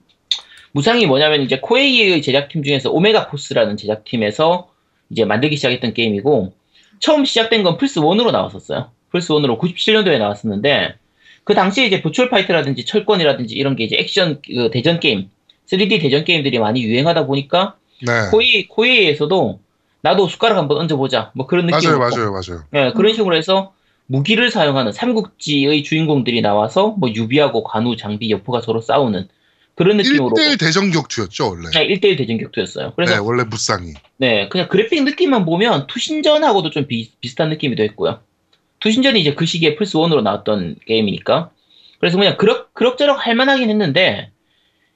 무쌍이 뭐냐면, 이제 코에이의 제작팀 중에서 Omega Force라는 제작팀에서 이제 만들기 시작했던 게임이고, 처음 시작된 건 플스 1으로 나왔었어요. 플스1으로 97년도에 나왔었는데, 그 당시에 이제 Virtua Fighter라든지 철권이라든지 이런 게 이제 액션 그 대전 게임, 3D 대전 게임들이 많이 유행하다 보니까, 네, 코에이, 코에이에서도 나도 숟가락 한번 얹어보자. 뭐 그런 느낌으로. 맞아요, 맞아요, 맞아요. 예, 그런 식으로 해서 무기를 사용하는 삼국지의 주인공들이 나와서 뭐 유비하고 관우, 장비, 여포가 서로 싸우는 그런 느낌으로 1대1 대전 격투였죠, 원래. 네, 1대1 대전 격투였어요. 그래서 네, 네, 원래 무쌍이. 그냥 그래픽 느낌만 보면 투신전하고도 좀 비, 비슷한 느낌이 됐고요. 투신전이 이제 그 시기에 플스 1으로 나왔던 게임이니까. 그래서 그냥 그럭, 그럭저럭 할 만하긴 했는데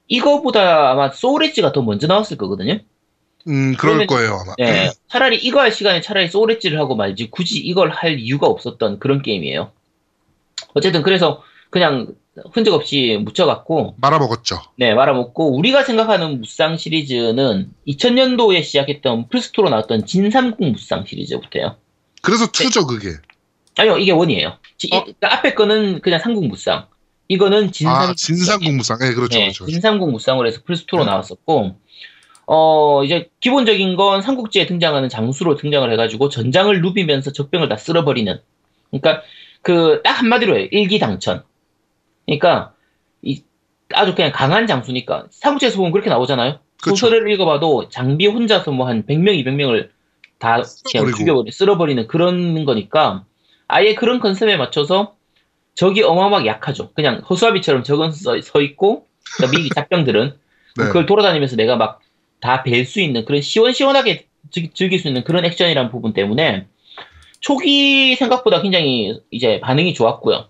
이거보다 아마 Soul Edge가 더 먼저 나왔을 거거든요. 음, 그럴 그러면- 거예요, 아마. 네, 차라리 이거 할 시간에 차라리 Soul Edge를 하고 말지 굳이 이걸 할 이유가 없었던 그런 게임이에요. 어쨌든 그래서 그냥 흔적 없이 묻혀갖고 말아먹었죠. 네 말아먹고 우리가 생각하는 무쌍 시리즈는 2000년도에 시작했던 플스토로 나왔던 진삼국 무쌍 시리즈부터요. 그래서 투죠, 그게. 아니요 이게 원이에요. 지- 어? 그러니까 앞에 거는 그냥 삼국 무쌍. 이거는 진삼 아, 진상국 무쌍. 네, 그렇죠, 네, 그렇죠. 그렇죠. 진삼국 무쌍으로 해서 플스토로 나왔었고 어, 이제 기본적인 건 삼국지에 등장하는 장수로 등장을 해가지고 전장을 누비면서 적병을 다 쓸어버리는. 그러니까 그 딱 한마디로 해요. 일기당천. 그러니까 이 아주 그냥 강한 장수니까 삼국지에서 보면 그렇게 나오잖아요. 그쵸. 소설을 읽어봐도 장비 혼자서 뭐 한 100명, 200명을 다 그냥. 죽여버리, 쓸어버리는 그런 거니까 아예 그런 컨셉에 맞춰서 적이 어마어마하게 약하죠. 그냥 허수아비처럼 적은 서, 서 있고 그러니까 미 잡병들은 네. 그걸 돌아다니면서 내가 막 다 뵐 수 있는 그런 시원시원하게 즐- 즐길 수 있는 그런 액션이라는 부분 때문에 초기 생각보다 굉장히 이제 반응이 좋았고요.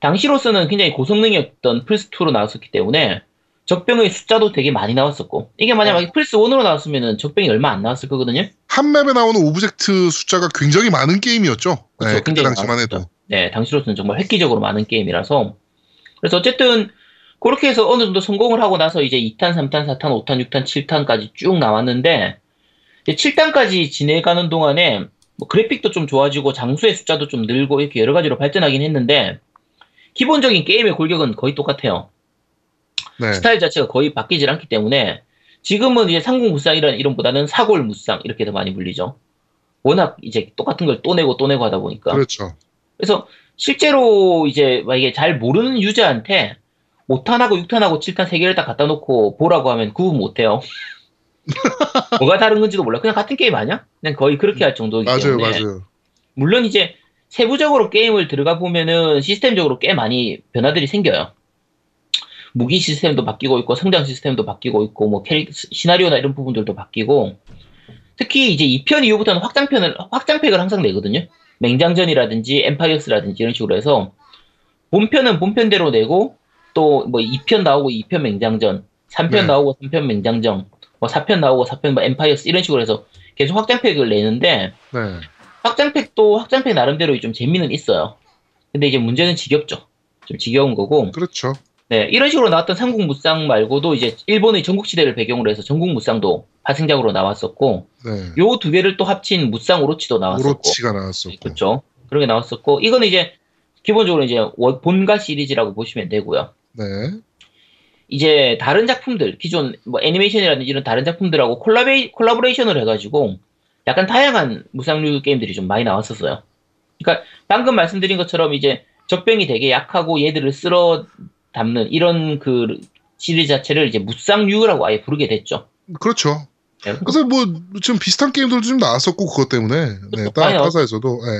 당시로서는 굉장히 고성능이었던 플스2로 나왔었기 때문에 적병의 숫자도 되게 많이 나왔었고 이게 만약에 플스 1으로 나왔으면 적병이 얼마 안 나왔을 거거든요. 한 맵에 나오는 object 숫자가 굉장히 많은 게임이었죠. 네, 그쵸, 그때 굉장히 당시만. 해도. 네, 당시로서는 정말 획기적으로 많은 게임이라서. 그래서 어쨌든, 그렇게 해서 어느 정도 성공을 하고 나서 이제 2탄, 3탄, 4탄, 5탄, 6탄, 7탄까지 쭉 나왔는데, 7탄까지 지내가는 동안에, 뭐 그래픽도 좀 좋아지고, 장수의 숫자도 좀 늘고, 이렇게 여러 가지로 발전하긴 했는데, 기본적인 게임의 골격은 거의 똑같아요. 네. 스타일 자체가 거의 바뀌질 않기 때문에, 지금은 이제 상공 무쌍이라는 이름보다는 사골 무쌍, 이렇게 더 많이 불리죠. 워낙 이제 똑같은 걸 또 내고 또 내고 하다 보니까. 그렇죠. 그래서 실제로 이제 만약에 잘 모르는 유저한테 5탄하고 6탄하고 7탄 세 개를 다 갖다 놓고 보라고 하면 구분 못해요. 뭐가 다른 건지도 몰라. 그냥 같은 게임 아니야? 그냥 거의 그렇게 할 정도이기 맞아요, 때문에. 맞아요. 물론 이제 세부적으로 게임을 들어가 보면은 시스템적으로 꽤 많이 변화들이 생겨요. 무기 시스템도 바뀌고 있고 성장 시스템도 바뀌고 있고 뭐 캐릭 시나리오나 이런 부분들도 바뀌고 특히 이제 2편 이후부터는 확장편을 확장팩을 항상 내거든요. 맹장전이라든지 Empires라든지 이런 식으로 해서 본편은 본편대로 내고 또 뭐 2편 나오고 2편 맹장전, 3편 네. 나오고 3편 맹장전, 뭐 4편 나오고 4편 뭐 엠파이어스 이런 식으로 해서 계속 확장팩을 내는데 네. 확장팩도 확장팩 나름대로 좀 재미는 있어요. 근데 이제 문제는 지겹죠. 좀 지겨운 거고. 그렇죠. 네, 이런 식으로 나왔던 삼국무쌍 말고도 이제 일본의 전국시대를 배경으로 해서 전국무쌍도 파생작으로 나왔었고, 네. 요두 개를 또 합친 무쌍 오로치도 나왔었고. 오로치가 나왔었고. 그렇죠. 그런 게 나왔었고, 이거는 이제 기본적으로 이제 원- 본가 시리즈라고 보시면 되고요. 네. 이제 다른 작품들, 기존 뭐 애니메이션이라든지 이런 다른 작품들하고 콜라베, 콜라보레이션을 해가지고 약간 다양한 무쌍류 게임들이 좀 많이 나왔었어요. 그러니까 방금 말씀드린 것처럼 이제 적병이 되게 약하고 얘들을 쓸어 담는 이런 그 시리즈 자체를 이제 무쌍류라고 아예 부르게 됐죠. 그렇죠. 네, 그래서 뭐 지금 비슷한 게임들도 좀 나왔었고 그것 때문에 네, 따, 많이 나왔- 타사에서도 네.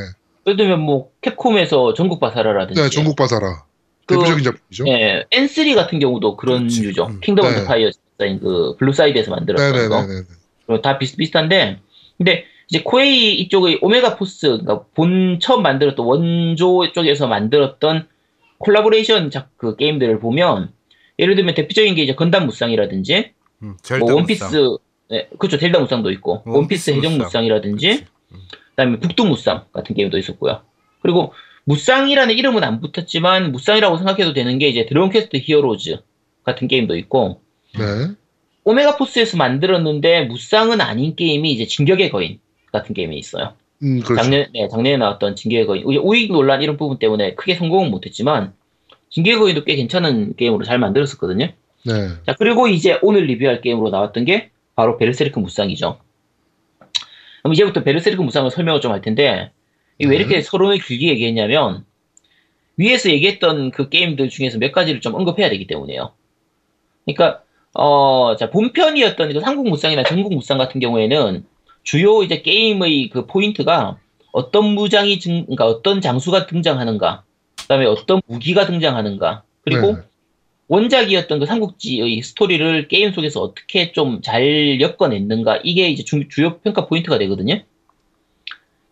예를 들면 뭐 캡콤에서 전국 바사라라든지 네, 전국 바사라 그- 대표적인 작품이죠. 예, N3 같은 경우도 그런 그렇지. 류죠. 음. 킹덤 네. 오브 파이어스인 그 블루사이드에서 만들었던 거. 네네네네. 어, 다 비슷 비슷한데, 근데 이제 코에이 이쪽의 오메가 포스, 그러니까 본 처음 만들었던 원조 쪽에서 만들었던 콜라보레이션 작, 그 게임들을 보면, 예를 들면 대표적인 게 이제 건담 무쌍이라든지, 음, 젤다 뭐 원피스, 무쌍. 네, 그렇죠. 젤다 무쌍도 있고, 원피스, 원피스 해적 무쌍. 무쌍이라든지, 그치. 음. 그다음에 북두 무쌍 같은 게임도 있었고요. 그리고 무쌍이라는 이름은 안 붙었지만 무쌍이라고 생각해도 되는 게 이제 드래곤 퀘스트 히어로즈 같은 게임도 있고, 네. 오메가 포스에서 만들었는데 무쌍은 아닌 게임이 이제 진격의 거인 같은 게임이 있어요. 음, 그렇죠. 작년, 네, 작년에 나왔던 진격의 거인. 우익 논란 이런 부분 때문에 크게 성공은 못했지만, 진격의 거인도 꽤 괜찮은 게임으로 잘 만들었었거든요. 네. 자, 그리고 이제 오늘 리뷰할 게임으로 나왔던 게 바로 베르세르크 무쌍이죠. 그럼 이제부터 베르세르크 무쌍을 설명을 좀 할 텐데, 이게 왜 이렇게 서론을 길게 얘기했냐면, 위에서 얘기했던 그 게임들 중에서 몇 가지를 좀 언급해야 되기 때문에요. 그러니까, 어, 자, 본편이었던 그 삼국 무쌍이나 전국 무쌍 같은 경우에는 주요 이제 게임의 그 포인트가 어떤 무장이 증, 그러니까 어떤 장수가 등장하는가, 그 다음에 어떤 무기가 등장하는가, 그리고 네. 원작이었던 그 삼국지의 스토리를 게임 속에서 어떻게 좀 잘 엮어냈는가, 이게 이제 주, 주요 평가 포인트가 되거든요.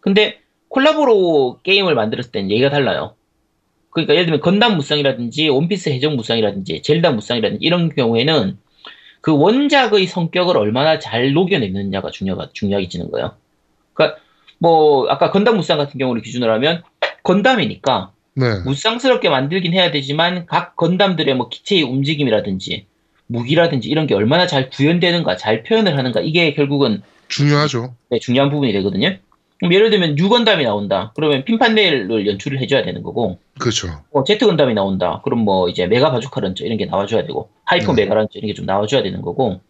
근데 콜라보로 게임을 만들었을 땐 얘기가 달라요. 그러니까 예를 들면 건담 무쌍이라든지 원피스 해적 무쌍이라든지 젤다 무쌍이라든지 이런 경우에는 그 원작의 성격을 얼마나 잘 녹여내느냐가 중요가 중요해지는 거예요. 그러니까 뭐 아까 건담 무쌍 같은 경우를 기준으로 하면 건담이니까 네. 무쌍스럽게 만들긴 해야 되지만 각 건담들의 뭐 기체의 움직임이라든지 무기라든지 이런 게 얼마나 잘 구현되는가, 잘 표현을 하는가 이게 결국은 중요하죠. 네, 중요한 부분이 되거든요. 예를 들면 U 건담이 나온다. 그러면 fin funnel을 연출을 해줘야 되는 거고, 그렇죠. 뭐 Z 건담이 나온다. 그럼 뭐 이제 mega bazooka launcher 이런 게 나와줘야 되고, hyper 네. mega launcher 이런 게 좀 나와줘야 되는 거고,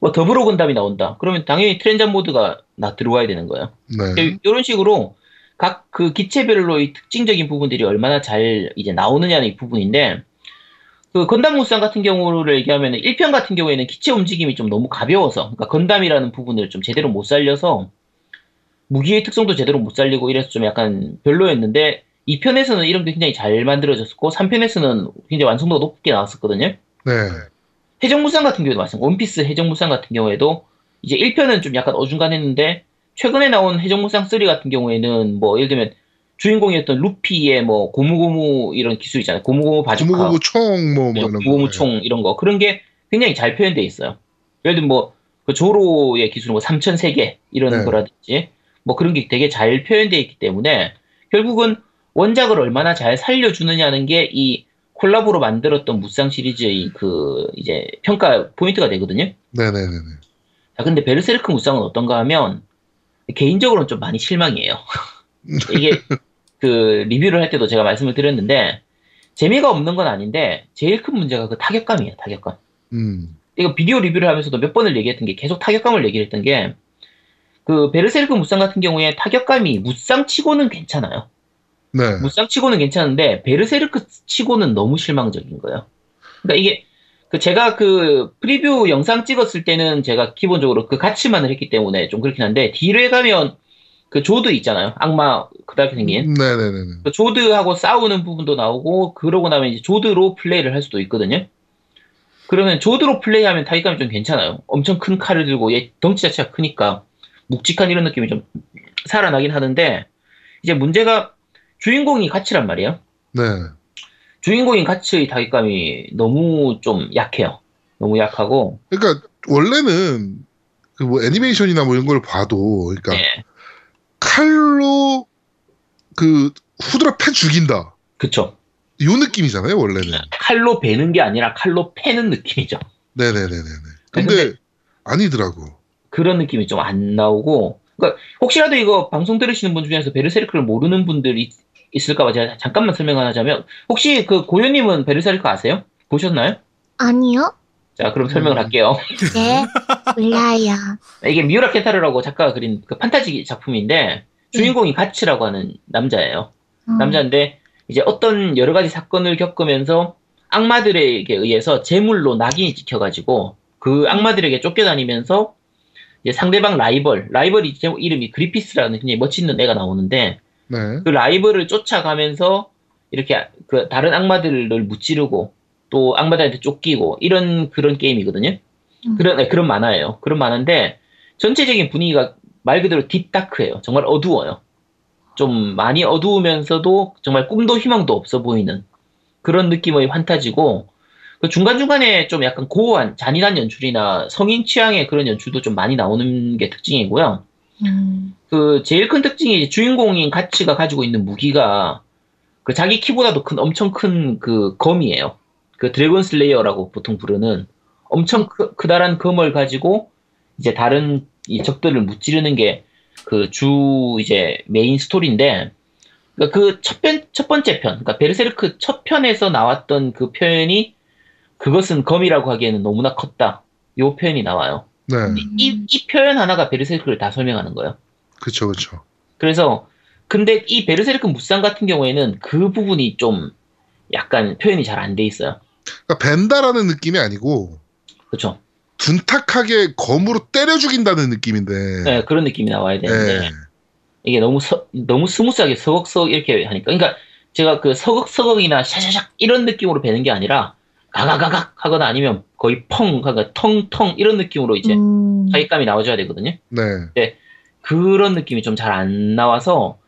뭐 더불어 건담이 나온다. 그러면 당연히 트렌전 모드가 나 들어와야 되는 거예요. 네. 이런 식으로 각 그 기체별로의 특징적인 부분들이 얼마나 잘 이제 나오느냐는 이 부분인데 그 건담 무쌍 같은 경우를 얘기하면 1편 같은 경우에는 기체 움직임이 좀 너무 가벼워서 그러니까 건담이라는 부분을 좀 제대로 못 살려서 무기의 특성도 제대로 못 살리고 이래서 좀 약간 별로였는데 2편에서는 이런 게 굉장히 잘 만들어졌었고 3편에서는 굉장히 완성도가 높게 나왔었거든요. 네. 해적무쌍 같은 경우도 마찬가지. 원피스 해적무쌍 같은 경우에도 이제 1편은 좀 약간 어중간했는데 최근에 나온 해적무쌍 3 같은 경우에는 뭐 예를 들면 주인공이었던 루피의 뭐 고무고무 이런 기술 있잖아요. 고무고무 바주카, 고무고무 총, 뭐, 뭐, 네. 고무고무 총 이런 거 그런 게 굉장히 잘 표현돼 있어요. 예를 들면 뭐 그 조로의 기술 뭐 삼천 세계 이런 네. 거라든지 뭐 그런 게 되게 잘 표현돼 있기 때문에 결국은 원작을 얼마나 잘 살려주느냐는 게 이 콜라보로 만들었던 무쌍 시리즈의 그 이제 평가 포인트가 되거든요. 네네네네. 자, 근데 베르세르크 무쌍은 어떤가 하면 개인적으로는 좀 많이 실망이에요. 이게 그 리뷰를 할 때도 제가 말씀을 드렸는데 재미가 없는 건 아닌데 제일 큰 문제가 그 타격감이에요. 타격감. 음. 이거 비디오 리뷰를 하면서도 몇 번을 얘기했던 게 계속 타격감을 얘기를 했던 게 그 베르세르크 무쌍 같은 경우에 타격감이 무쌍 치고는 괜찮아요. 네. 무쌍 치고는 괜찮은데 베르세르크 치고는 너무 실망적인 거예요. 그러니까 이게 그 제가 그 프리뷰 영상 찍었을 때는 제가 기본적으로 그 가츠만을 했기 때문에 좀 그렇긴 한데 뒤를 가면 그 조드 있잖아요. 악마 커다랗게 생긴 네네네네. 그 조드하고 싸우는 부분도 나오고 그러고 나면 이제 조드로 플레이를 할 수도 있거든요. 그러면 조드로 플레이하면 타격감이 좀 괜찮아요. 엄청 큰 칼을 들고 얘 덩치 자체가 크니까 묵직한 이런 느낌이 좀 살아나긴 하는데 이제 문제가 주인공이 가치란 말이에요. 네. 주인공인 가치의 타격감이 너무 좀 약해요. 너무 약하고 그러니까, 원래는, 그 뭐, 애니메이션이나 뭐 이런 걸 봐도, 그러니까, 네, 칼로, 그, 후드라 패 죽인다. 그쵸. 요 느낌이잖아요, 원래는. 칼로 베는 게 아니라 칼로 패는 느낌이죠. 네네네네네. 근데- 근데, 아니더라고. 그런 느낌이 좀 안 나오고 그러니까 혹시라도 이거 방송 들으시는 분 중에서 베르세르크를 모르는 분들이 있을까봐 제가 잠깐만 설명 하나 하자면 혹시 그 고현님은 베르세르크 아세요? 보셨나요? 아니요? 자 그럼 설명을 음. 할게요. 네, 몰라요. 이게 미우라 켄타르라고 작가가 그린 그 판타지 작품인데 주인공이 가치라고 하는 남자예요. 음, 남자인데 이제 어떤 여러 가지 사건을 겪으면서 악마들에게 의해서 제물로 낙인이 찍혀가지고 그 악마들에게 쫓겨다니면서 상대방 라이벌, 라이벌이 제 이름이 그리피스라는 굉장히 멋있는 애가 나오는데 네. 그 라이벌을 쫓아가면서 이렇게 그 다른 악마들을 무찌르고 또 악마들한테 쫓기고 이런 그런 게임이거든요. 음. 그런 네, 그런 만화예요. 그런 만화인데 전체적인 분위기가 말 그대로 딥다크예요. 정말 어두워요. 좀 많이 어두우면서도 정말 꿈도 희망도 없어 보이는 그런 느낌의 환타지고 그 중간중간에 좀 약간 고어한 잔인한 연출이나 성인 취향의 그런 연출도 좀 많이 나오는 게 특징이고요. 음, 그 제일 큰 특징이 주인공인 가츠가 가지고 있는 무기가 그 자기 키보다도 큰 엄청 큰 그 검이에요. 그 Dragon Slayer라고 보통 부르는 엄청 크, 커다란 검을 가지고 이제 다른 이 적들을 무찌르는 게 그 주 이제 메인 스토리인데 그 첫 편, 첫 번째 편, 그러니까 베르세르크 첫 편에서 나왔던 그 표현이 그것은 검이라고 하기에는 너무나 컸다. 요 표현이 나와요. 네. 이, 이 표현 하나가 베르세르크를 다 설명하는 거예요. 그쵸, 그쵸. 그래서 근데 이 베르세르크 무쌍 같은 경우에는 그 부분이 좀 약간 표현이 잘 안 돼 있어요. 그러니까 벤다라는 느낌이 아니고, 그렇죠? 둔탁하게 검으로 때려 죽인다는 느낌인데. 네, 그런 느낌이 나와야 되는데 네. 이게 너무 서- 너무 스무스하게 서걱서걱 이렇게 하니까 그러니까 제가 그 서걱서걱이나 샤샤샥 이런 느낌으로 베는 게 아니라 가가가각 하거나 아니면 거의 펑 하거나 텅텅 이런 느낌으로 이제 음, 타격감이 나와줘야 되거든요. 네. 그런 느낌이 좀 잘 안 나와서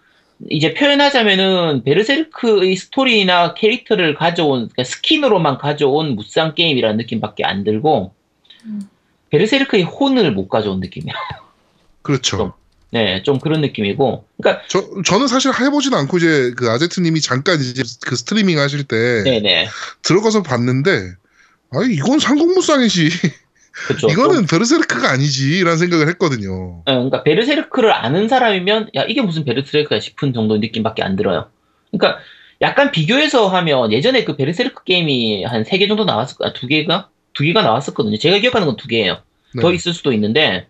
이제 표현하자면은 베르세르크의 스토리나 캐릭터를 가져온 그러니까 스킨으로만 가져온 무쌍 게임이라는 느낌밖에 안 들고 음. 베르세르크의 혼을 못 가져온 느낌이야. 그렇죠. 좀. 네, 좀 그런 느낌이고. 그러니까 저, 저는 사실 해보진 않고 이제 그 아제트님이 잠깐 이제 그 스트리밍 하실 때 네네, 들어가서 봤는데, 아 이건 삼국무쌍이지. 그렇죠. 이거는 베르세르크가 아니지라는 생각을 했거든요. 어, 그러니까 베르세르크를 아는 사람이면 야 이게 무슨 베르세르크야 싶은 정도 느낌밖에 안 들어요. 그러니까 약간 비교해서 하면 예전에 그 베르세르크 게임이 한 세 개 정도 나왔을 거야. 두 개가 두 개가 나왔었거든요. 제가 기억하는 건 두 개예요. 네. 더 있을 수도 있는데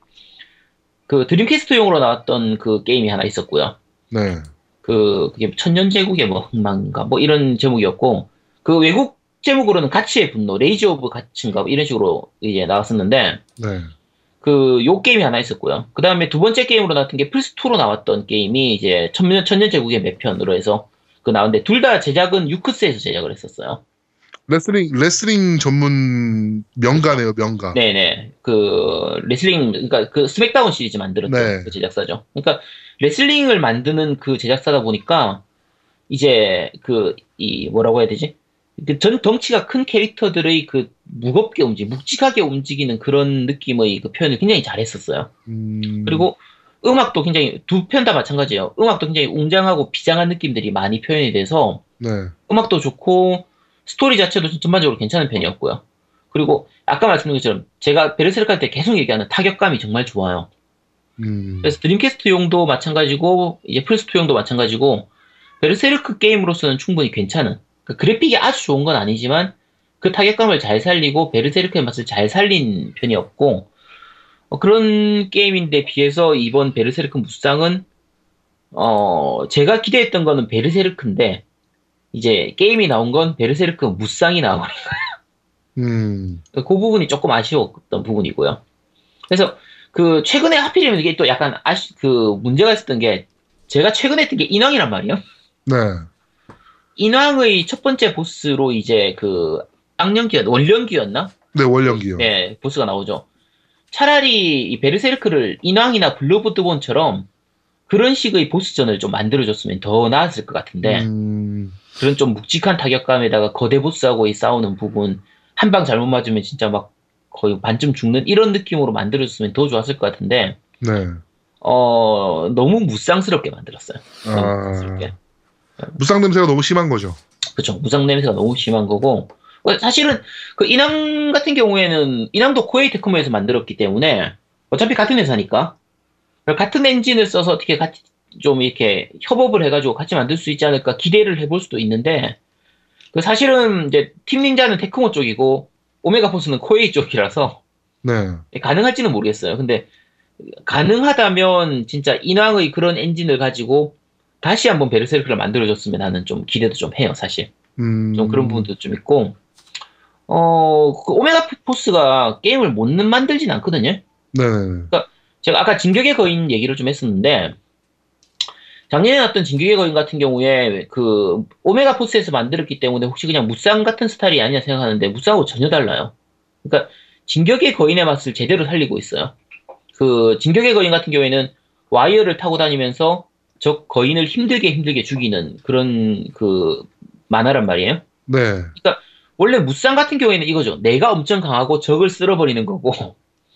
그 드림캐스트용으로 나왔던 그 게임이 하나 있었고요. 네. 그 그게 천년제국의 뭐 흥망인가 뭐 이런 제목이었고 그 외국 제목으로는 가츠의 분노, Rage of Guts인가 뭐 이런 식으로 이제 나왔었는데 네. 그 요 게임이 하나 있었고요. 그 다음에 두 번째 게임으로 나왔던 게 플스 2로 나왔던 게임이 이제 천년 천년제국의 매편으로 해서 그 나왔는데 둘 다 제작은 유크스에서 제작을 했었어요. 레슬링 레슬링 전문 명가네요, 명가. 네네. 그, 레슬링, 그러니까 그 스맥다운 시리즈 만들었던 네. 그 제작사죠. 그러니까 레슬링을 만드는 그 제작사다 보니까 이제 그, 이, 뭐라고 해야 되지? 그 전 덩치가 큰 캐릭터들의 그 무겁게 움직, 묵직하게 움직이는 그런 느낌의 그 표현을 굉장히 잘했었어요. 음, 그리고 음악도 굉장히, 두 편 다 마찬가지예요. 음악도 굉장히 웅장하고 비장한 느낌들이 많이 표현이 돼서 네. 음악도 좋고 스토리 자체도 전반적으로 괜찮은 편이었고요. 그리고 아까 말씀드린 것처럼 제가 베르세르크 할때 계속 얘기하는 타격감이 정말 좋아요. 음, 그래서 드림캐스트용도 마찬가지고 이제 플스2용도 마찬가지고 베르세르크 게임으로서는 충분히 괜찮은 그 그래픽이 아주 좋은 건 아니지만 그 타격감을 잘 살리고 베르세르크의 맛을 잘 살린 편이었고 어, 그런 게임인데 비해서 이번 베르세르크 무쌍은 어 제가 기대했던 거는 베르세르크인데 이제 게임이 나온 건 베르세르크 무쌍이 나와버린 음, 그 부분이 조금 아쉬웠던 부분이고요. 그래서 그 최근에 하필이면 이게 또 약간 아쉬 그 문제가 있었던 게 제가 최근에 했던 게 인왕이란 말이에요. 네. 인왕의 첫 번째 보스로 이제 그 악령기였 원령기였나? 네, 원령기요. 네, 보스가 나오죠. 차라리 이 베르세르크를 인왕이나 블러드본처럼 그런 식의 보스전을 좀 만들어줬으면 더 나았을 것 같은데 음, 그런 좀 묵직한 타격감에다가 거대 보스하고 이 싸우는 부분 한 방 잘못 맞으면 진짜 막 거의 반쯤 죽는 이런 느낌으로 만들어줬으면 더 좋았을 것 같은데 네. 어 너무 무쌍스럽게 만들었어요. 너무 아, 무쌍스럽게. 무쌍 냄새가 너무 심한 거죠. 그렇죠. 무쌍 냄새가 너무 심한 거고 어, 사실은 그 인왕 같은 경우에는 인왕도 코에이 테크모에서 만들었기 때문에 어차피 같은 회사니까 같은 엔진을 써서 어떻게 같이 좀 이렇게 협업을 해가지고 같이 만들 수 있지 않을까 기대를 해볼 수도 있는데 그 사실은 이제 팀 닌자는 테크모 쪽이고 오메가 포스는 코에이 쪽이라서 네. 가능할지는 모르겠어요. 근데 가능하다면 진짜 인왕의 그런 엔진을 가지고 다시 한번 베르세르크를 만들어줬으면 하는 좀 기대도 좀 해요, 사실. 음, 좀 그런 부분도 좀 있고, 어, 그 오메가 포스가 게임을 못 만들진 않거든요. 네, 네. 제가 아까 진격의 거인 얘기를 좀 했었는데, 작년에 나왔던 진격의 거인 같은 경우에 그 오메가 포스에서 만들었기 때문에 혹시 그냥 무쌍 같은 스타일이 아니냐 생각하는데 무쌍하고 전혀 달라요. 그러니까 진격의 거인의 맛을 제대로 살리고 있어요. 그 진격의 거인 같은 경우에는 와이어를 타고 다니면서 적 거인을 힘들게 힘들게 죽이는 그런 그 만화란 말이에요. 네. 원래 무쌍 같은 경우에는 이거죠. 내가 엄청 강하고 적을 쓸어버리는 거고,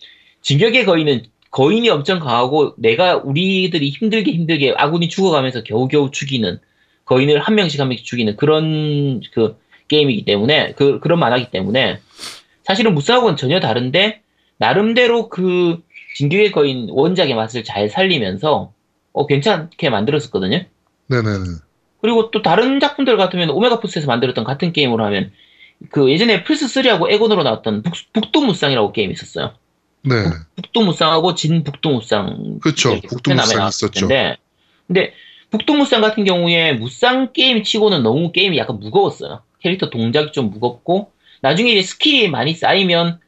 진격의 거인은 거인이 엄청 강하고 내가 우리들이 힘들게 힘들게 아군이 죽어가면서 겨우겨우 죽이는 거인을 한 명씩 한 명씩 죽이는 그런 그 게임이기 때문에 그 그런 만화기 때문에 사실은 무쌍하고는 전혀 다른데 나름대로 그 진격의 거인 원작의 맛을 잘 살리면서 어 괜찮게 만들었었거든요. 네, 네, 네. 그리고 또 다른 작품들 같으면 오메가 포스에서 만들었던 같은 게임으로 하면 그 예전에 플스 3하고 엑원으로 나왔던 북, 북두무쌍이라고 게임이 있었어요. 네. 북두무쌍하고 진 북두무쌍 그쵸. 이렇게 북두무쌍 있었죠. 텐데, 근데 북두무쌍 같은 경우에 무쌍 게임 치고는 너무 게임이 약간 무거웠어요. 캐릭터 동작이 좀 무겁고 나중에 이제 스킬이 많이 쌓이면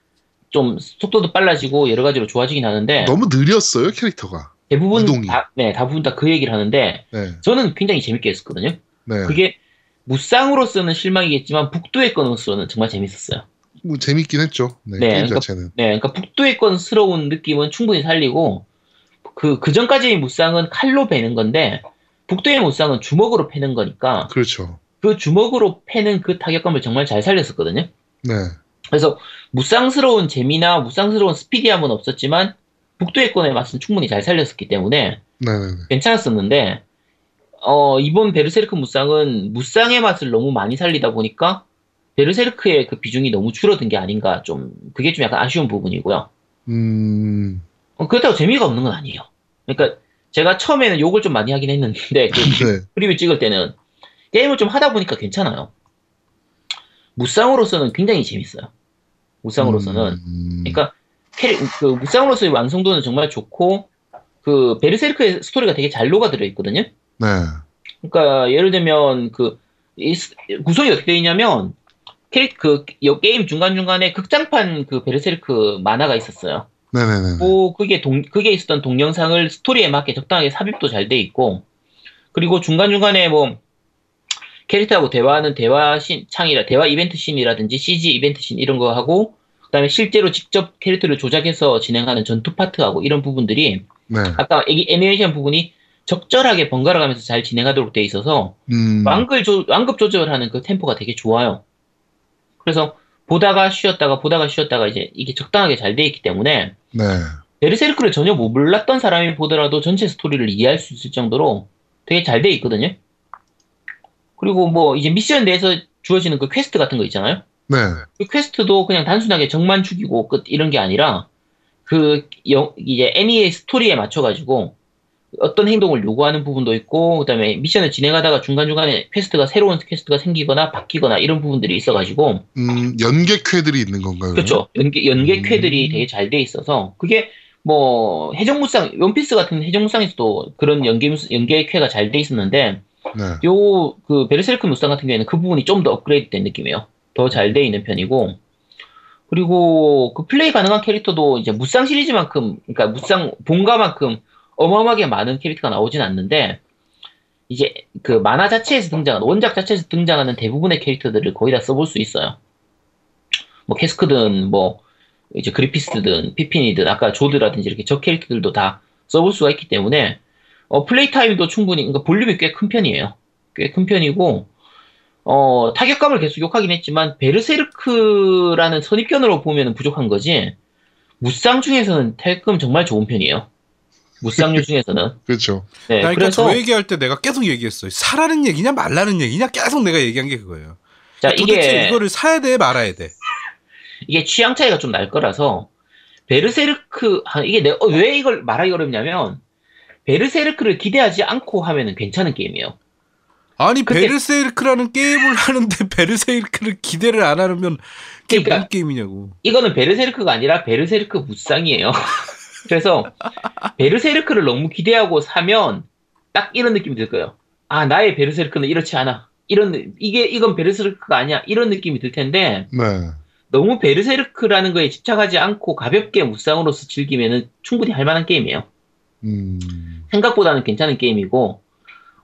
좀 속도도 빨라지고 여러 가지로 좋아지긴 하는데 너무 느렸어요, 캐릭터가. 대부분 이동이. 다, 네, 대부분 다 그 얘기를 하는데 네. 저는 굉장히 재밌게 했었거든요. 네. 그게 무쌍으로서는 실망이겠지만 북두의 권으로서는 정말 재밌었어요. 뭐 재밌긴 했죠. 네, 네, 게임 그러니까- 자체는. 네, 그러니까 북두의 권스러운 느낌은 충분히 살리고 그, 그 전까지의 무쌍은 칼로 베는 건데 북두의 무쌍은 주먹으로 패는 거니까 그렇죠. 그 주먹으로 패는 그 타격감을 정말 잘 살렸었거든요. 네. 그래서 무쌍스러운 재미나 무쌍스러운 스피디함은 없었지만 북두의 권의 맛은 충분히 잘 살렸었기 때문에 네, 네, 네. 괜찮았었는데 어, 이번 베르세르크 무쌍은 무쌍의 맛을 너무 많이 살리다 보니까 베르세르크의 그 비중이 너무 줄어든 게 아닌가 좀 그게 좀 약간 아쉬운 부분이고요. 음, 어, 그렇다고 재미가 없는 건 아니에요. 그러니까 제가 처음에는 욕을 좀 많이 하긴 했는데 그 네. 프리뷰 찍을 때는 게임을 좀 하다 보니까 괜찮아요. 무쌍으로서는 굉장히 재밌어요. 무쌍으로서는 음, 그러니까 캐릭 그 무쌍으로서의 완성도는 정말 좋고 그 베르세르크의 스토리가 되게 잘 녹아들어 있거든요. 네. 그러니까 예를 들면 그 구성이 어떻게 되어 있냐면 그 여- 게임 중간 중간에 극장판 그 베르세르크 만화가 있었어요. 네네네. 뭐 그게 동 그게 있었던 동영상을 스토리에 맞게 적당하게 삽입도 잘 돼 있고 그리고 중간 중간에 뭐 캐릭터하고 대화하는 대화 신 창이라 대화 이벤트 씬이라든지 CG 이벤트 씬 이런 거 하고 그다음에 실제로 직접 캐릭터를 조작해서 진행하는 전투 파트하고 이런 부분들이 네. 아까 애니메이션 부분이 적절하게 번갈아 가면서 잘 진행하도록 돼 있어서 음. 완글 조, 완급 조절하는 그 템포가 되게 좋아요. 그래서 보다가 쉬었다가 보다가 쉬었다가 이제 이게 적당하게 잘 돼 있기 때문에 네. 베르세르크를 전혀 못 몰랐던 사람이 보더라도 전체 스토리를 이해할 수 있을 정도로 되게 잘 돼 있거든요. 그리고 뭐 이제 미션 내에서 주어지는 그 퀘스트 같은 거 있잖아요. 네. 그 퀘스트도 그냥 단순하게 적만 죽이고 끝 이런 게 아니라 그 영- 이제 애니의 스토리에 맞춰 가지고 어떤 행동을 요구하는 부분도 있고 그다음에 미션을 진행하다가 중간중간에 퀘스트가 새로운 퀘스트가 생기거나 바뀌거나 이런 부분들이 있어 가지고 음, 연계퀘들이 있는 건가요? 그렇죠 연계 연계 음. 퀘들이 되게 잘 돼 있어서 그게 뭐 해적무쌍 원피스 같은 해적무쌍에서도 그런 연계 연계 퀘가 잘 돼 있었는데 네. 요그 베르세르크 무쌍 같은 경우에는 그 부분이 좀 더 업그레이드된 느낌이에요. 더 잘 돼 있는 편이고 그리고 그 플레이 가능한 캐릭터도 이제 무쌍 시리즈만큼 그러니까 무쌍 본가만큼 어마어마하게 많은 캐릭터가 나오진 않는데 이제 그 만화 자체에서 등장하는 원작 자체에서 등장하는 대부분의 캐릭터들을 거의 다 써볼 수 있어요. 뭐 캐스크든 뭐 이제 그리피스든 피핀이든 아까 조드라든지 이렇게 저 캐릭터들도 다 써볼 수가 있기 때문에 어, 플레이 타임도 충분히 그러니까 볼륨이 꽤 큰 편이에요. 꽤 큰 편이고 어, 타격감을 계속 욕하긴 했지만 베르세르크라는 선입견으로 보면 부족한 거지 무쌍 중에서는 타격감 정말 좋은 편이에요. 무쌍류 중에서는. 그렇죠. 네, 그러니까 그래서 저 얘기할 때 내가 계속 얘기했어요. 사라는 얘기냐 말라는 얘기냐 계속 내가 얘기한 게 그거예요. 자 도대체 이게 이거를 사야 돼 말아야 돼. 이게 취향 차이가 좀 날 거라서 베르세르크 아, 이게 내가 어, 왜 이걸 말하기 어렵냐면 베르세르크를 기대하지 않고 하면은 괜찮은 게임이에요. 아니 근데- 베르세르크라는 게임을 하는데 베르세르크를 기대를 안 하면 그게 그러니까- 뭔 게임이냐고. 이거는 베르세르크가 아니라 베르세르크 무쌍이에요. 그래서 베르세르크를 너무 기대하고 사면 딱 이런 느낌이 들 거예요. 아 나의 베르세르크는 이렇지 않아. 이런 느- 이게 이건 베르세르크가 아니야. 이런 느낌이 들 텐데 네. 너무 베르세르크라는 거에 집착하지 않고 가볍게 무쌍으로서 즐기면은 충분히 할 만한 게임이에요. 음. 생각보다는 괜찮은 게임이고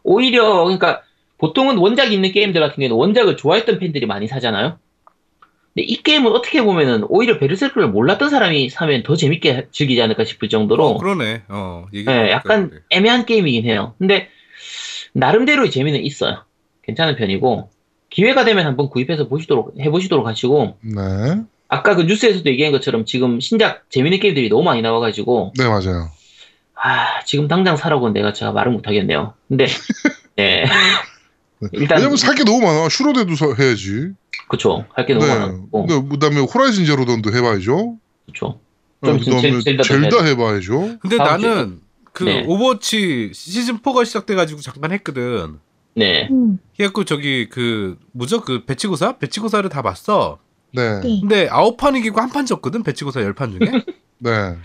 오히려 그러니까 보통은 원작이 있는 게임들 같은 경우에는 원작을 좋아했던 팬들이 많이 사잖아요. 근데 이 게임은 어떻게 보면은 오히려 베르세르크를 몰랐던 사람이 사면 더 재밌게 즐기지 않을까 싶을 정도로 어, 그러네. 어, 네, 약간 애매한 게임이긴 해요. 근데 나름대로의 재미는 있어요. 괜찮은 편이고 기회가 되면 한번 구입해서 보시도록 해보시도록 하시고 네. 아까 그 뉴스에서도 얘기한 것처럼 지금 신작 재밌는 게임들이 너무 많이 나와가지고 네, 맞아요. 아 지금 당장 사라고 내가 제가 말을 못하겠네요. 근데 네 일단 왜냐면 살 게 너무 많아. 슈로데도 사- 해야지. 그쵸 할 게 너무 네. 많았고 그 그다음에 호라이즌 제로던도 해봐야죠. 그쵸 네, 좀 있으면 그다음에 젤- 젤다 해봐야죠. 근데 나는 그 네. 오버워치 시즌 4가 시작돼가지고 잠깐 했거든. 네 음, 그래갖고 저기 그 뭐죠 그 배치고사 배치고사를 다 봤어. 네. 네. 근데 아홉 판 이기고 한 판 졌거든 배치고사 열 판 중에. 네.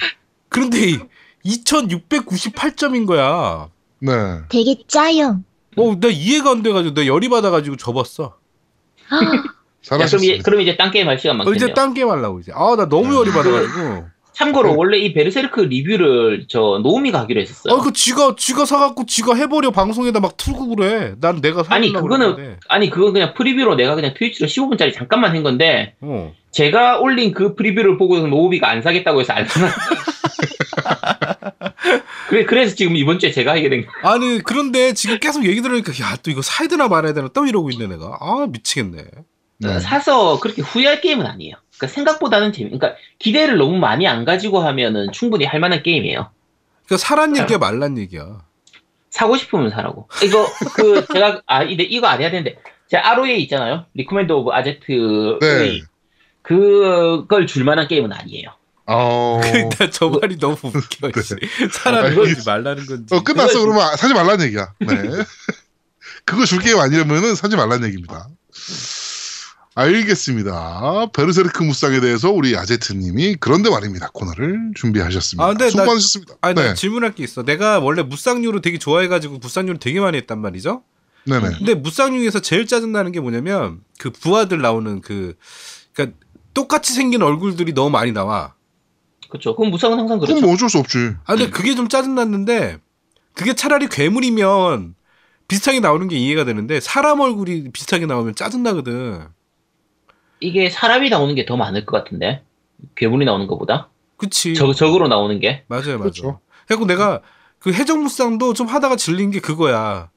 그런데 2,698점인 거야. 네. 되게 짜요. 어, 나 이해가 안 돼가지고 나 열이 받아가지고 접었어. 아, 야, 그럼, 이제. 그럼 이제 딴 게임 할 시간 어, 많겠네요 이제 딴 게임 하려고 이제. 아, 나 너무 열이 받아가지고. 참고로 네. 원래 이 베르세르크 리뷰를 저 노우미가 하기로 했었어요 아, 그 지가 지가 사갖고 지가 해버려 방송에다 막 틀고 그래. 난 내가 아니, 그거는- 그러는데. 아니 그건 그냥 프리뷰로 내가 그냥 트위치로 15분짜리 잠깐만 한 건데 어. 제가 올린 그 프리뷰를 보고 노우미가 안 사겠다고 해서 안 사. 그래 그래서 지금 이번 주에 제가 하게 된 거. 아니 그런데 지금 계속 얘기 들으니까 야 또 이거 사야 되나 말아야 되나 또 이러고 있네 내가. 아 미치겠네. 네. 사서 그렇게 후회할 게임은 아니에요. 그러니까 생각보다는 재미. 그러니까 기대를 너무 많이 안 가지고 하면은 충분히 할 만한 게임이에요. 그러니까 사란 얘기야 말란 얘기야. 사고 싶으면 사라고. 이거 그 제가 아 이데 이거 안 해야 되는데 제가 ROA 있잖아요. recommend of 아제트 네. 그걸 줄 만한 게임은 아니에요. 어. 근데 저 말이 너무 웃겨. 네. 씨. 사라는 아, 말라는 건지. 어, 끝났어. 그걸- 그러면 사지 말라는 얘기야. 네. 그거 줄 게임 아니라면은 사지 말라는 얘기입니다. 알겠습니다. 베르세르크 무쌍에 대해서 우리 아제트님이 그런데 말입니다 코너를 준비하셨습니다. 아, 근데 수고 나- 많으셨습니다. 아니, 나 네, 질문할 게 있어. 내가 원래 무쌍류를 되게 좋아해가지고 무쌍류를 되게 많이 했단 말이죠. 네네. 근데 무쌍류에서 제일 짜증나는 게 뭐냐면 그 부하들 나오는 그 그러니까 똑같이 생긴 얼굴들이 너무 많이 나와. 그렇죠. 그럼 무쌍은 항상 그렇죠. 뭐 어쩔 수 없지. 아 근데 그게 좀 짜증났는데 그게 차라리 괴물이면 비슷하게 나오는 게 이해가 되는데 사람 얼굴이 비슷하게 나오면 짜증나거든. 이게 사람이 나오는 게 더 많을 것 같은데 괴물이 나오는 것보다 그치. 적 적으로 나오는 게. 맞아요, 맞아요. 그렇죠. 그래고 내가 그 해적무쌍도 좀 하다가 질린 게 그거야.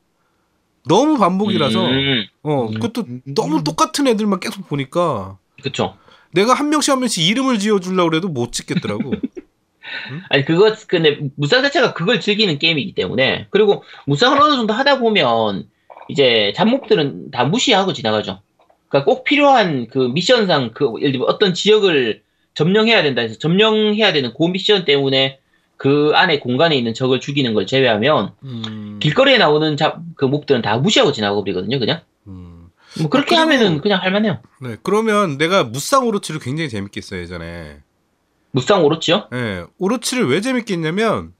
너무 반복이라서 음, 어 음, 그것도 음, 음. 너무 똑같은 애들만 계속 보니까 그렇죠. 내가 한 명씩 한 명씩 이름을 지어주려고 그래도 못 짓겠더라고. 아니 그거 근데 무쌍 자체가 그걸 즐기는 게임이기 때문에 그리고 무쌍을 어느 정도 하다 보면 이제 잡목들은 다 무시하고 지나가죠. 그러니까 꼭 필요한 그 미션상 그 예를 들면 어떤 지역을 점령해야 된다 해서 점령해야 되는 그 미션 때문에 그 안에 공간에 있는 적을 죽이는 걸 제외하면 음, 길거리에 나오는 잡그 목들은 다 무시하고 지나가 버리거든요, 그냥. 음. 뭐 그렇게 그리고- 하면은 그냥 할만해요. 네, 그러면 내가 무쌍 오로치를 굉장히 재밌게 했어요 예전에. 무쌍 오로치요? 예, 오로치를 왜 재밌게 했냐면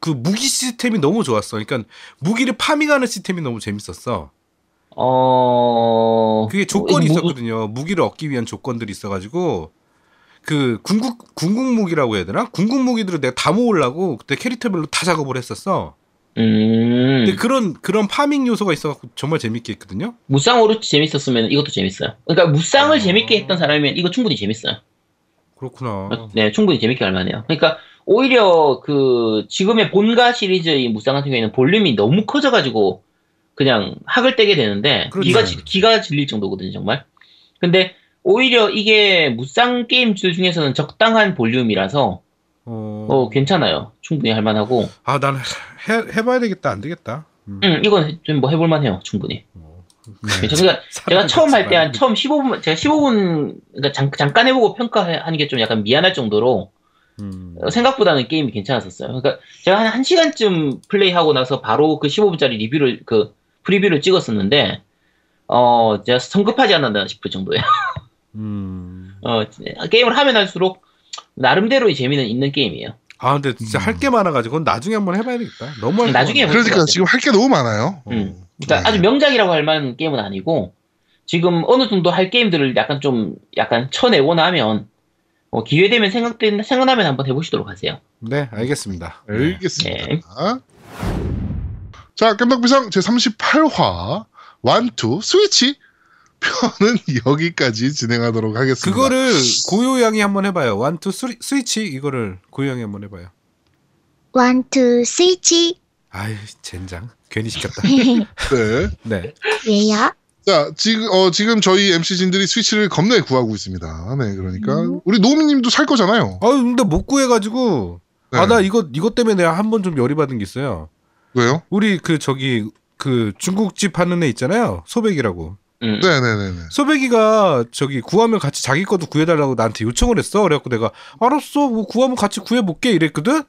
그 무기 시스템이 너무 좋았어. 그러니까 무기를 파밍하는 시스템이 너무 재밌었어. 어. 그게 조건이 무- 있었거든요. 무기를 얻기 위한 조건들이 있어가지고 그 궁극 궁극 무기라고 해야 되나? 궁극 무기들을 내가 다 모으려고 그때 캐릭터별로 다 작업을 했었어. 음. 근데 그런 그런 파밍 요소가 있어갖고 정말 재밌게 했거든요. 무쌍 오로치 재밌었으면 이것도 재밌어요. 그러니까 무쌍을 아. 재밌게 했던 사람이면 이거 충분히 재밌어요. 그렇구나. 네, 충분히 재밌게 할 만해요. 그러니까 오히려 그 지금의 본가 시리즈의 무쌍 같은 경우에는 볼륨이 너무 커져가지고 그냥 학을 떼게 되는데 그렇죠. 기가 지- 기가 질릴 정도거든요, 정말. 근데 오히려 이게 무쌍 게임들 중에서는 적당한 볼륨이라서 어, 어 괜찮아요. 충분히 할 만하고. 아, 난 해, 해봐야 되겠다. 안 되겠다. 음. 음, 이건 좀 뭐 해볼 만해요, 충분히. 어, 그러니까 제가 처음 할 때 한 처음 15분 제가 15분 그러니까 잠, 잠깐 해보고 평가하는 게 좀 약간 미안할 정도로 음. 어, 생각보다는 게임이 괜찮았었어요. 그러니까 제가 한 1시간쯤 플레이하고 나서 바로 그 15분짜리 리뷰를 그 프리뷰를 찍었었는데 어 제가 성급하지 않았나 싶을 정도예요. 음. 어 게임을 하면 할수록 나름대로의 재미는 있는 게임이에요. 아, 근데 진짜 음. 할게 많아가지고 그건 나중에 한번 해봐야 되겠다. 너무 할 나중에 그러니까. 지금 할 게 너무 많아요. 음. 어. 그러니까 네. 아주 명작이라고 할 만한 게임은 아니고 지금 어느 정도 할 게임들을 약간 좀 약간 쳐내고 나면 어, 기회 되면 생각된 생각나면 한번 해보시도록 하세요. 네, 알겠습니다. 네. 알겠습니다. 네. 자, 겜덕비상 제38화 One Two Switch 편은 여기까지 진행하도록 하겠습니다. 그거를 고요양이 한번 해봐요. One Two Three Switch 이거를 고요양이 한번 해봐요. 원투 스위치. 아유 젠장 괜히 시켰다. 네. 네. 왜요? 자, 지금 어 지금 저희 MC진들이 스위치를 겁내 구하고 있습니다. 네, 그러니까 음. 우리 노미님도 살 거잖아요. 아 근데 못 구해가지고 네. 아나 이거 이것 때문에 내가 한 번 좀 열이 받은 게 있어요. 왜요? 우리 그 저기 그 중국집 하는 애 있잖아요. 소백이라고. 음. 네, 네, 네, 네. 소백이가 저기 구하면 같이 자기 것도 구해달라고 나한테 요청을 했어. 그래갖고 내가 알았어, 뭐 구하면 같이 구해볼게 이랬거든.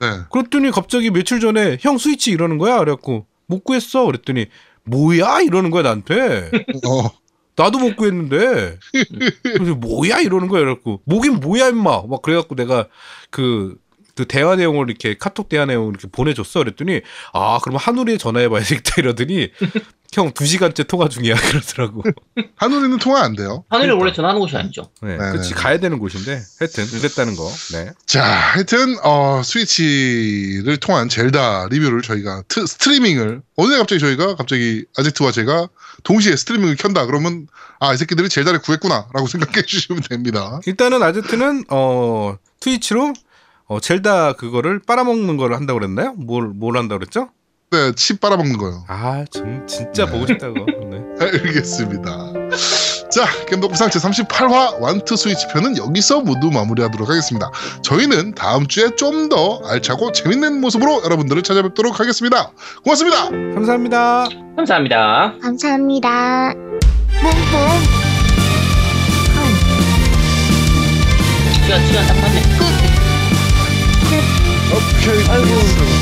네. 그랬더니 갑자기 며칠 전에 형 스위치 이러는 거야. 그래갖고 못 구했어. 그랬더니 뭐야 이러는 거야 나한테. 어, 나도 못 구했는데. 그래서 뭐야 이러는 거야. 그래갖고 뭐긴 뭐야 임마. 막 그래갖고 내가 그. 그 대화 내용을 이렇게 카톡 대화 내용을 이렇게 보내줬어. 그랬더니 아 그럼 한우리에 전화해봐야 되겠다 이러더니 형 두 시간째 통화 중이야 그러더라고. 한우리는 통화 안 돼요. 하늘을 그러니까. 원래 전화하는 곳이 아니죠. 네, 네, 그치 네. 가야 되는 곳인데 하여튼 그랬다는 거. 네. 자, 하여튼 어 스위치를 통한 젤다 리뷰를 저희가 트- 스트리밍을 어느 날 갑자기 저희가 갑자기 아제트와 제가 동시에 스트리밍을 켠다 그러면 아 이 새끼들이 젤다를 구했구나라고 생각해 주시면 됩니다. 일단은 아제트는 어 트위치로 어 젤다 그거를 빨아먹는 걸 한다고 그랬나요? 뭘 뭘 한다고 그랬죠? 네, 칩 빨아먹는 거요. 아, 좀 진짜 네. 보고 싶다고. 네. 알겠습니다. 자, 겜덕비상 제38화 완투 스위치 편은 여기서 모두 마무리하도록 하겠습니다. 저희는 다음 주에 좀 더 알차고 재밌는 모습으로 여러분들을 찾아뵙도록 하겠습니다. 고맙습니다. 감사합니다. 감사합니다. 감사합니다. 시간 시간 딱 맞네. Curtain.